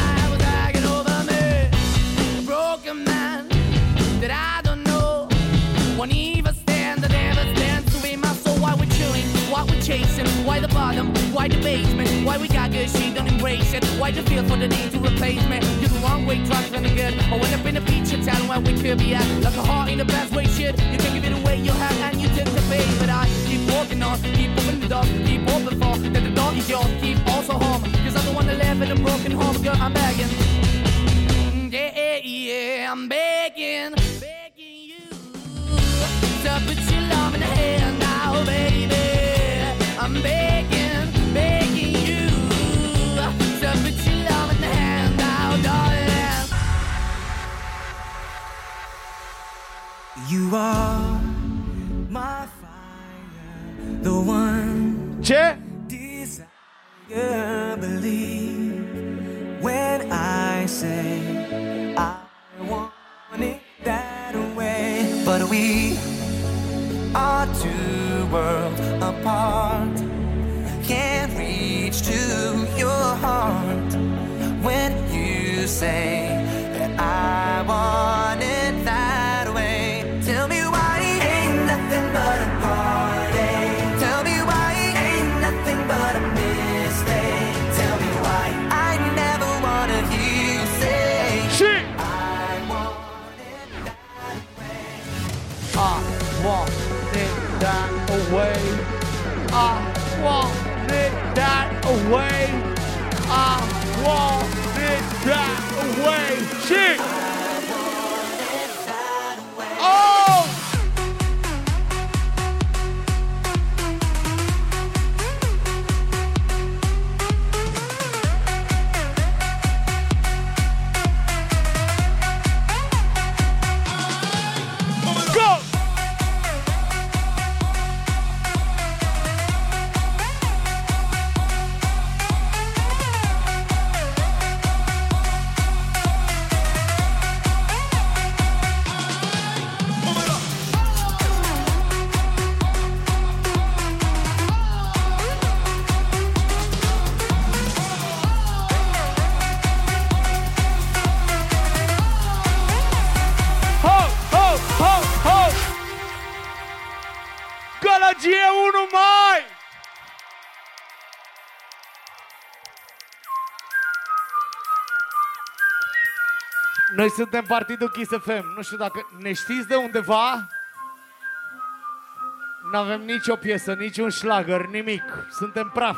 chasing, why the bottom, why the basement, why we got good, she don't embrace it. Why the feel for the need to replace me? You're the wrong way, trying to the good. I went up in a feature town where we could be at. Like a heart in the best way, shit. You can give it away, you have, and you take the bait. But I keep walking on, keep opening the keep open for that the door is yours, keep also home. Cause I'm the one that live in a broken home, girl, I'm begging. Yeah, yeah, yeah, I'm begging, begging you to put You are my fire, the one. Ce? Desire, believe when I say I want it that way. But we are two worlds apart. Can't reach to your heart when you say that I want it I want it that away. Shit. Suntem Partidul Kiss FM. Nu știu dacă ne știți de undeva? Nu avem nicio piesă, niciun șlagăr, nimic. Suntem praf.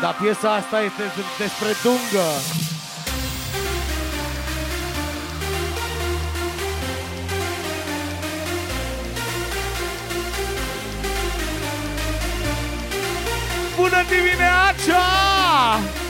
Dar piesa asta este despre dungă. Bună dimineața! Și...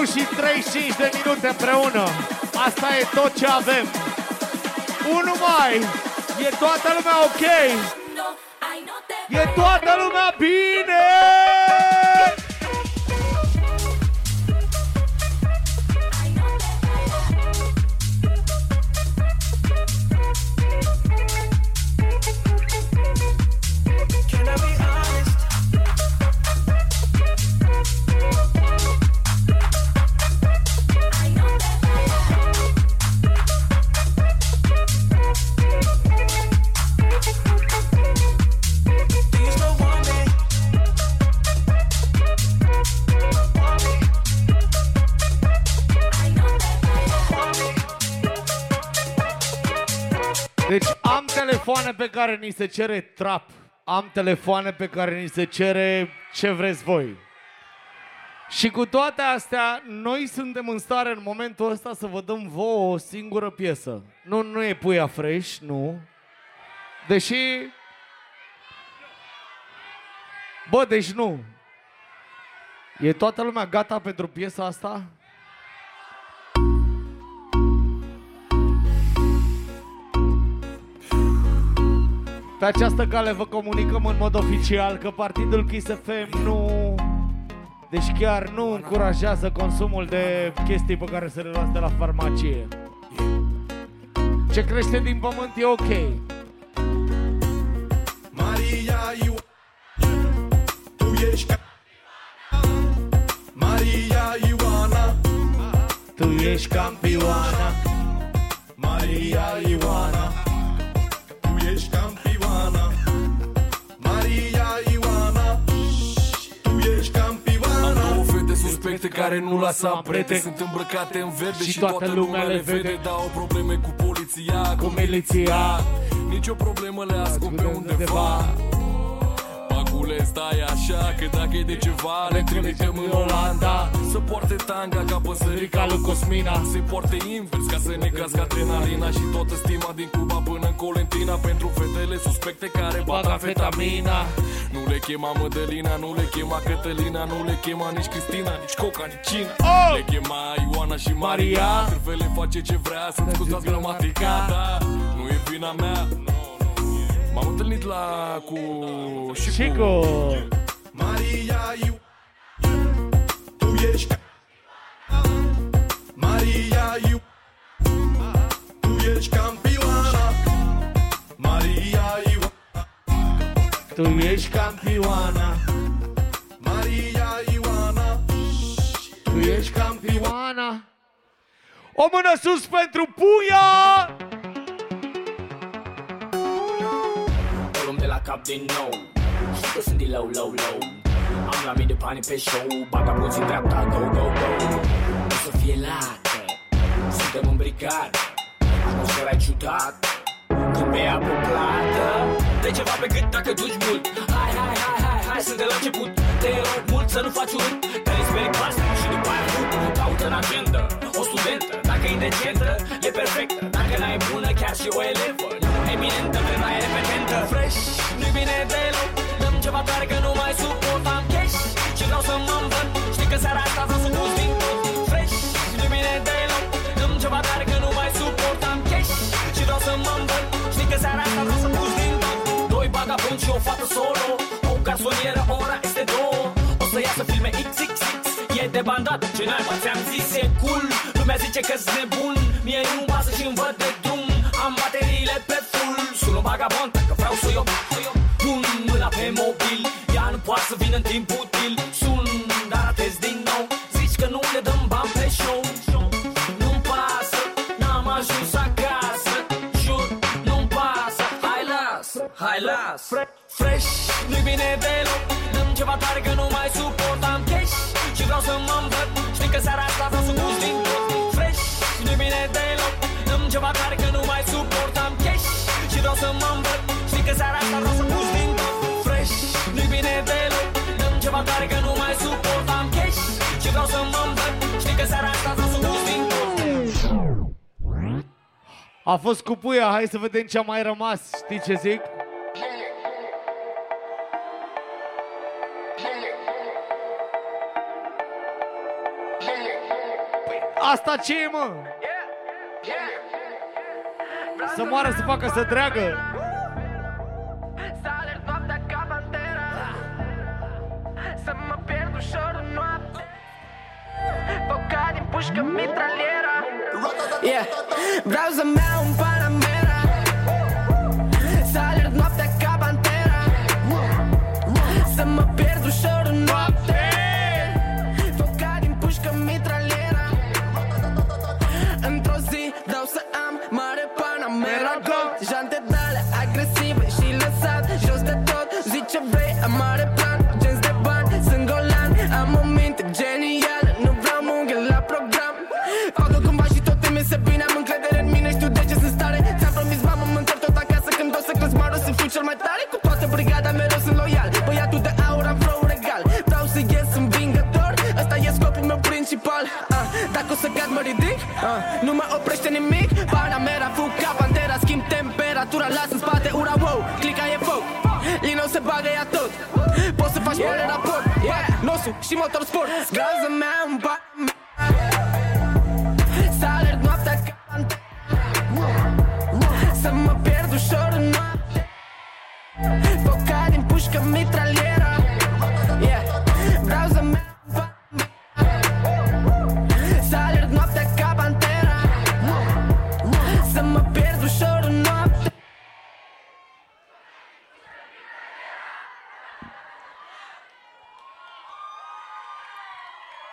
1 și 35 de minute împreună. Asta e tot ce avem. 1 mai. E toată lumea ok? E toată lumea bine? Telefoane pe care ni se cere trap. Am telefoane pe care ni se cere ce vreți voi. Și cu toate astea, noi suntem în stare în momentul ăsta să vă dăm vouă o singură piesă. Nu, nu e puia fresh, nu. Deși... Bă, deci nu. E toată lumea gata pentru piesa asta? Pe această cale vă comunicăm în mod oficial că partidul Kiss FM nu... Deci chiar nu încurajează consumul de chestii pe care să le luați de la farmacie. Ce crește din pământ e ok. Maria Iu Tu ești ca Maria Ioana Tu ești campioana Maria Ioana care nu lasă amprete. Sunt îmbrăcate în verde și, toată lumea le vede. Dar au probleme cu poliția, cu miliția. Nici o problemă le ascund pe undeva. Pacule, stai așa, că dacă e de ceva Le trimitem în Olanda Să poarte tanga ca păsărica lui Cosmina. Se poarte invers ca să ne crească adrenalina Și toată stima din Cuba până în Colentina. Pentru fetele suspecte care bag amfetamina. Nu le chema Mădălina, nu le chema Cătălina Nu le chema nici Cristina, nici Coca, nici Cina. Oh! Le chema Ioana și Maria. Târfele face ce vrea, să-mi scuzați gramatica Da, nu e vina mea. M-am întâlnit la cu și, Și cu... Maria Iu Tu ești. Ca Maria Iu Tu ești campioana. Maria Iu Tu ești campioana. Maria Ioana. Tu ești campioana. O mână sus pentru Puia! O luăm de la cap din nou. Știi că sunt din low, low, low Am la mii de bani pe show Baga puțin dreapta, go, go, go. O să fie lată Suntem în brigad Atmosfera e ciudat Când pe apă plată De ceva pe gât dacă duci mult. Hai, hai, hai, hai, hai, sunt de la început. Te rog mult să nu faci urât. Că îi speri plastic și după aia fut Caută în agenda O studentă, dacă e decentă E perfectă, dacă n-ai bună Chiar și o elevă. Nu eminentă, vrem mai repetentă. Fresh, nu-i bine deloc. Dăm ceva tare că nu mai suportam cash Și vreau să mă învăț. Știi că seara asta vreau să pus din tot. Fresh, nu-i bine deloc. Dăm ceva tare că nu mai suportam cash. Și vreau să mă învăț. Știi că seara asta vreau să pus din tot. Doi bagabonți și o fată solo. O garsonieră, ora este două. O să iasă filme XXX E de bandat, ce naiba ți-am zis e cool. Lumea zice că-s nebun. Mie nu-mi pasă și-mi văd de drum. Am bateriile pe full. Sun un vagabond că vreau să o Pun mâna pe mobil. Ea nu poate să vină în timp Dăm ceva tare că nu mai suportam cash Și vreau să mă învăț. Știi că seara asta vreau să pus din tot Fresh, nu-i bine deloc. Dăm ceva tare că nu mai suportam cash Și vreau să mă învăț. Știi că seara asta vreau să pus din tot Fresh, nu-i bine deloc. Dăm ceva tare că nu mai suportam cash Și vreau să mă învăț. Știi că seara asta vreau să pus din tot A fost cu Puia, hai să vedem ce a mai rămas. Știi ce zic? Asta ce e, mă? Să moară, să facă, să dreagă. Să mă pierd ușor în noapte Focat din pușcă mitraliera Yeah, vreau să-mi iau un Panamera oprește nimic. Bana fug ca pantera Schimb temperatura, las în spate ura wow Clica e foc, Lino se bagă ea tot. Poți să faci yeah. mare raport. Yeah. Nosul și motorsport. Gază mea în ba Să mă pierd ușor în noapte. Foca din pușcă mitralie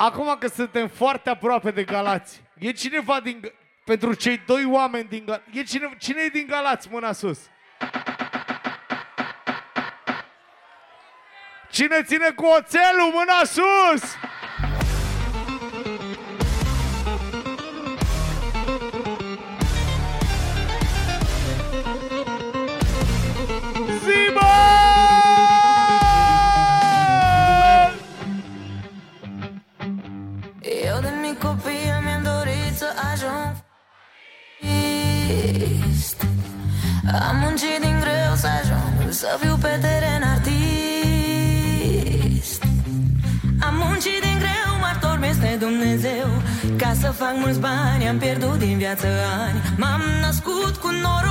Acum că suntem foarte aproape de Galați, e cineva din... Pentru cei doi oameni din Galați, e cine, cine e din Galați? Mâna sus. Cine ține cu oțelul? Mâna sus! să fiu pe teren artist. Am muncit din greu, m-ar tormeste Dumnezeu. Ca să fac mulți bani, am pierdut din viață ani. M-am născut cu noroc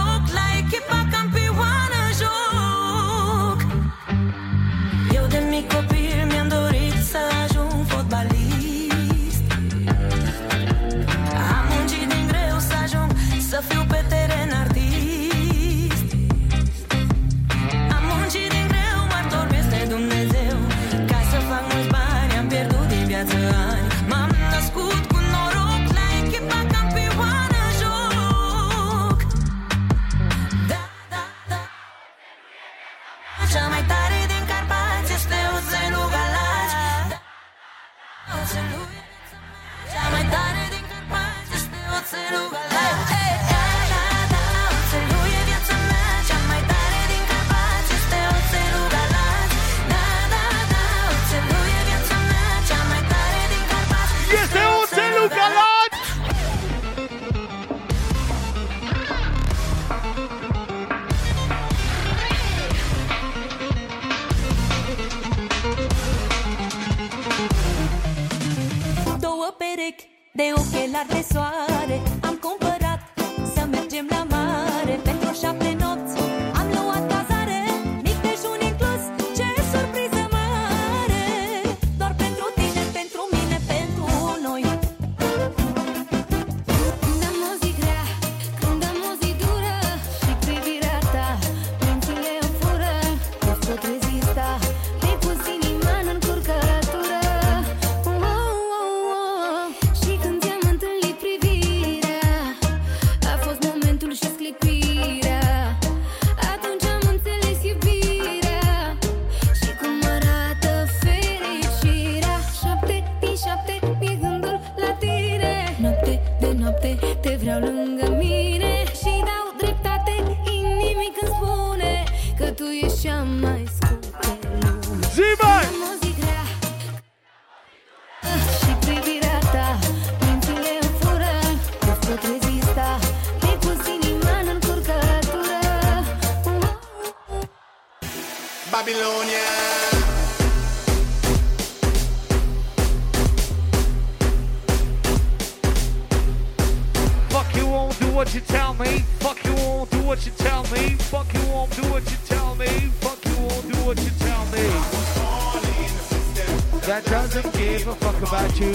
that doesn't give a fuck about you.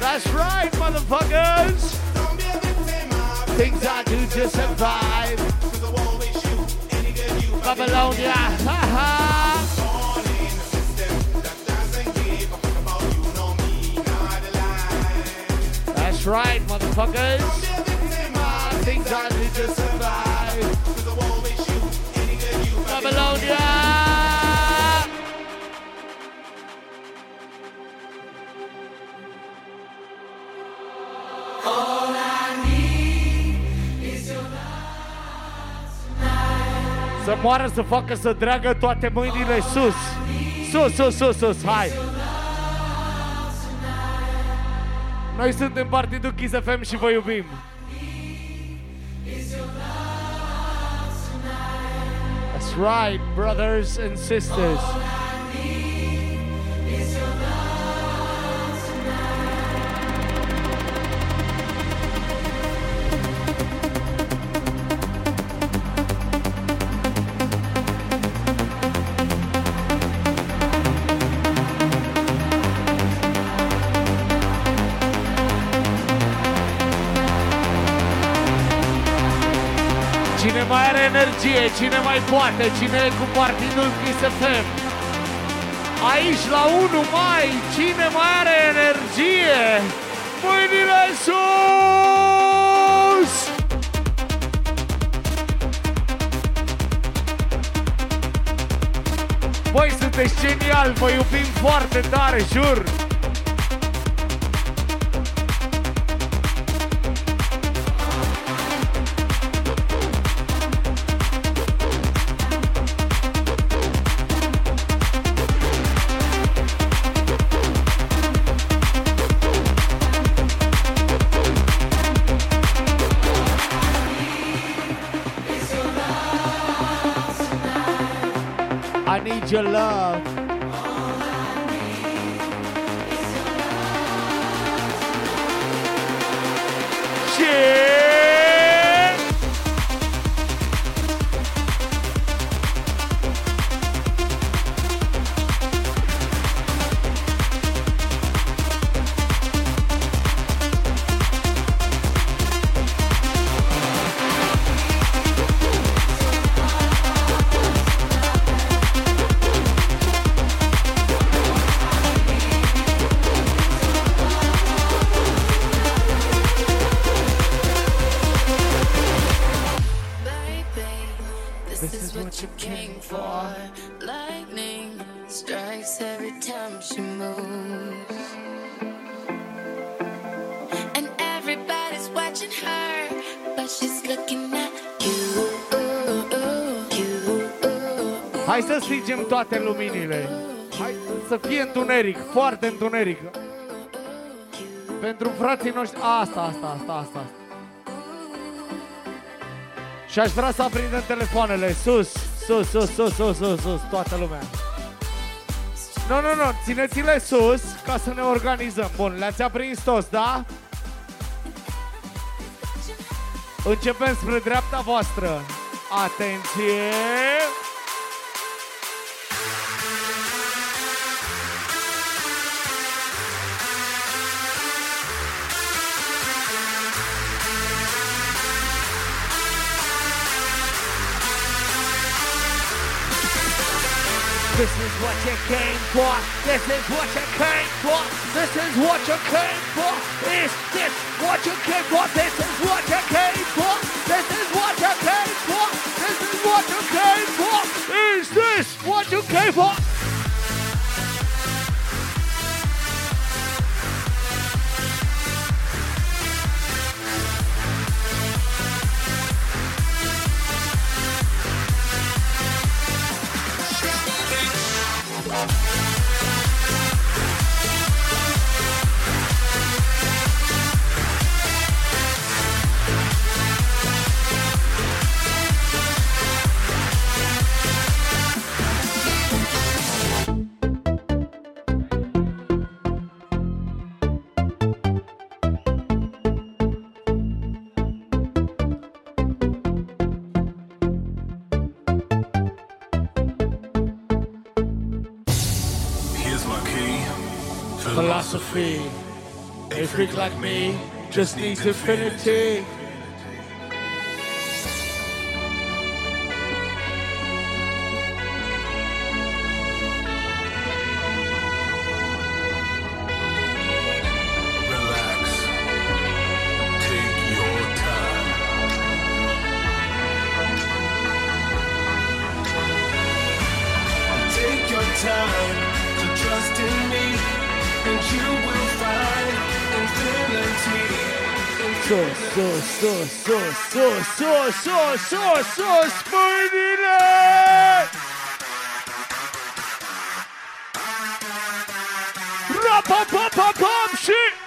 That's right, motherfuckers! Things I do to survive. Babylonia, haha! That's right, motherfuckers. Things I do to survive. Babylonia. Să moară, să facă, să dragă toate mâinile sus. Sus, sus, sus, sus, hai! Noi suntem partidul Kiss FM și vă iubim! That's right, brothers and sisters. Energie, cine mai poate, cine e cu partidul Kiss FM. Aici la 1 mai, cine mai are energie? Mâinile sus! Băi, sunteți genial, vă iubim foarte tare, jur! For. Lightning strikes every time she moves. And everybody's watching her, but she's looking at you. Hai să stingem toate luminile. Hai să fie întuneric, foarte întuneric. Pentru frații noștri... Asta, asta, asta, asta. Și aș vrea să aprindem telefoanele. Sus, sus, sus, sus, sus, sus, sus, toată lumea. Nu, nu, nu, țineți-le sus ca să ne organizăm. Bun, le-ați aprins toți, da? Începem spre dreapta voastră. Atenție! This is what you came for. This is what you came for. This is what you came for. Is this what you came for? This is what you came for. This is what you came for. This is what you came for. Is this what you came for? Philosophy. A freak like me just needs infinity. Sus, sus, sus, sus, sus, sus, sus, mâinile! Rapapapapam și...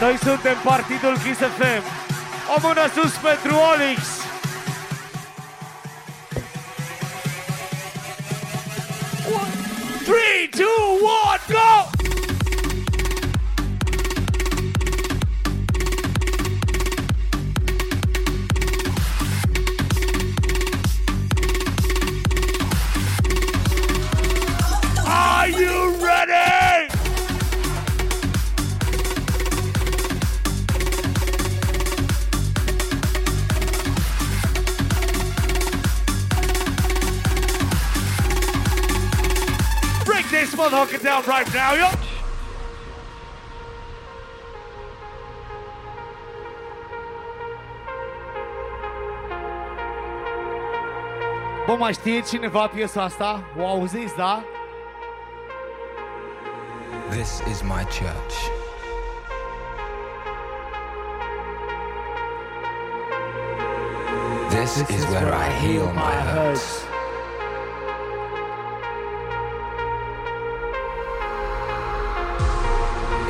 Noi suntem Partidul Kiss FM. O mână sus pentru Olix. One, three, two, one, go! Motherfucker right now, yo. Bă, mai știe cineva piesa asta? O auziți, da? This is my church. This, is, where I heal my hurts.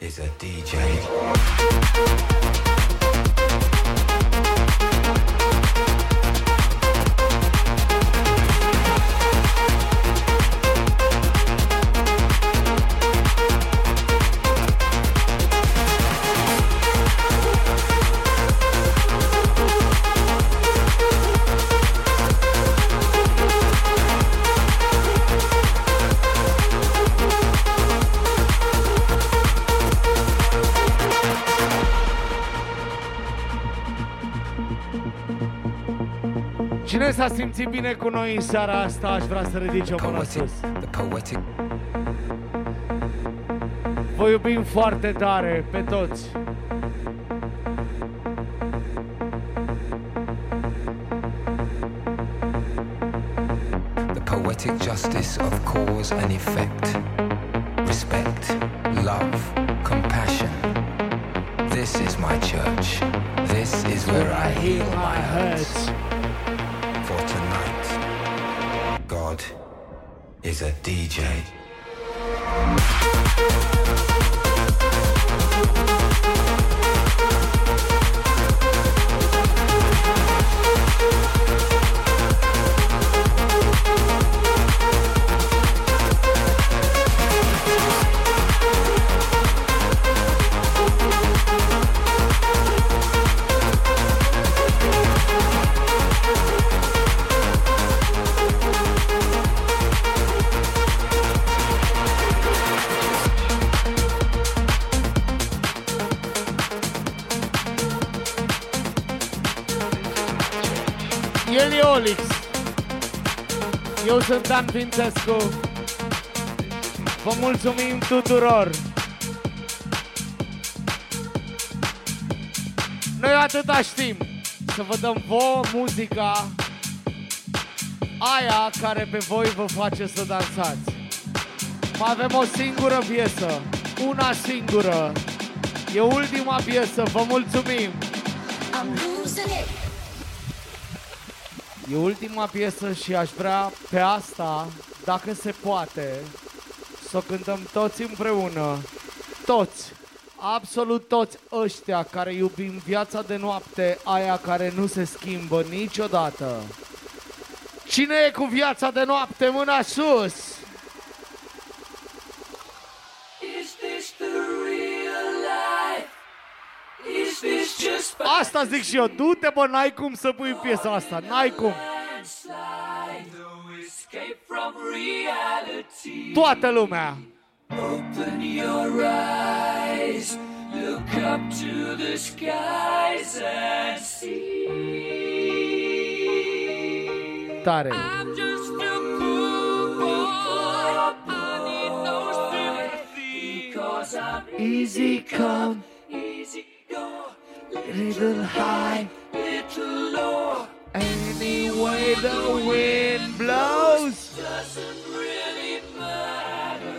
is a DJ. Bine cu noi în seara asta, aș vrea să ridice o mână sus. Vă iubim foarte tare pe toți. the poetic justice of cause and effect. DJ. Sunt Dan Fințescu. Vă mulțumim tuturor. Noi atâta știm. Să vă dăm vouă muzica aia care pe voi vă face să dansați. Mai avem o singură piesă. Una singură. E ultima piesă. Vă mulțumim. E ultima piesă și aș vrea pe asta, dacă se poate, să o cântăm toți împreună. Toți, absolut toți ăștia care iubim viața de noapte, aia care nu se schimbă niciodată. Cine e cu viața de noapte? Mâna sus! Is this the real Asta zic și eu, du-te bă, n-ai cum să pui piesa asta, n-ai cum. landslide? No escape from reality. Toată lumea. Open your eyes, look up to the skies and see. Tare. I'm just a poor boy. I need no sympathy. Cause I'm Easy come, go, little high, little low. any way the wind blows. Doesn't really matter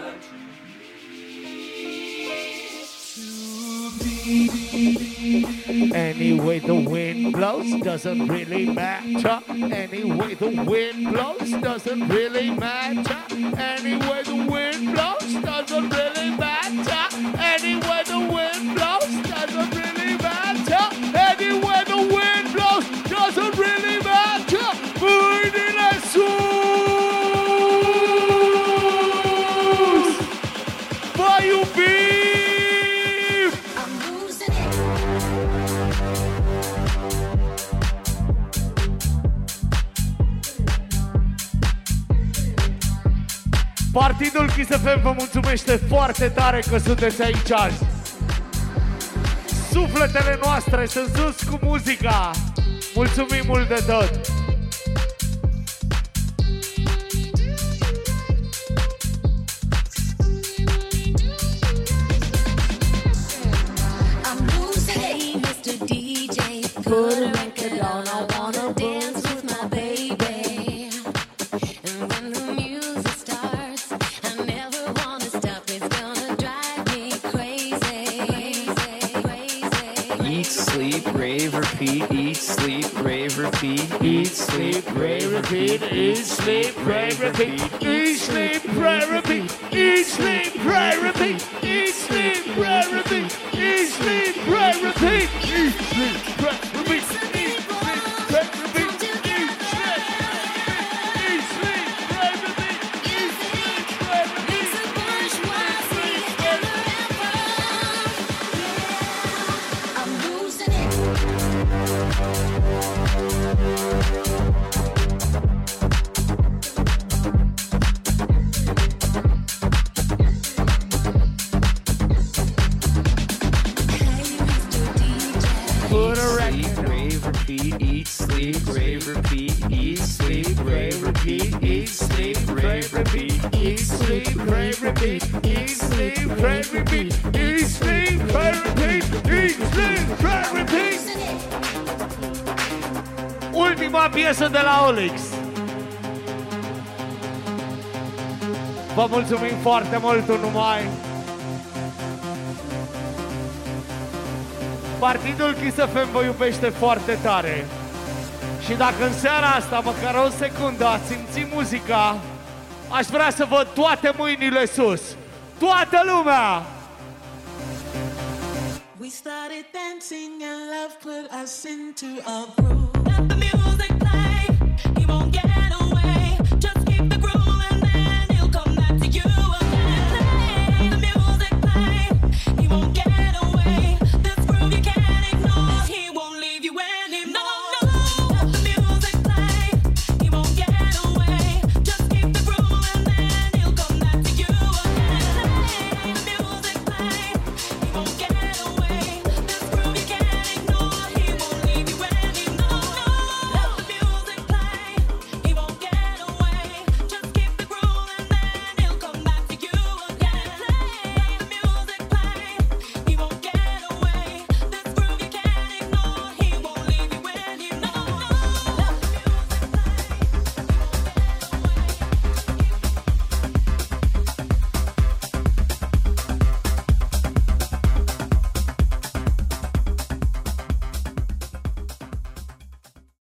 Anyway, the wind blows doesn't really matter. Anyway, the wind blows doesn't really matter. Anyway, the wind blows doesn't really matter. Anyway, the wind blows Partidul Chisefem vă mulțumește foarte tare că sunteți aici azi. Sufletele noastre sunt sus cu muzica. Mulțumim mult de tot! foarte mult un mai. Partidul Chisafem vă iubește foarte tare. Și dacă în seara asta, măcar o secundă, ați simțit muzica, aș vrea să văd toate mâinile sus. Toată lumea! We started dancing and love put us into a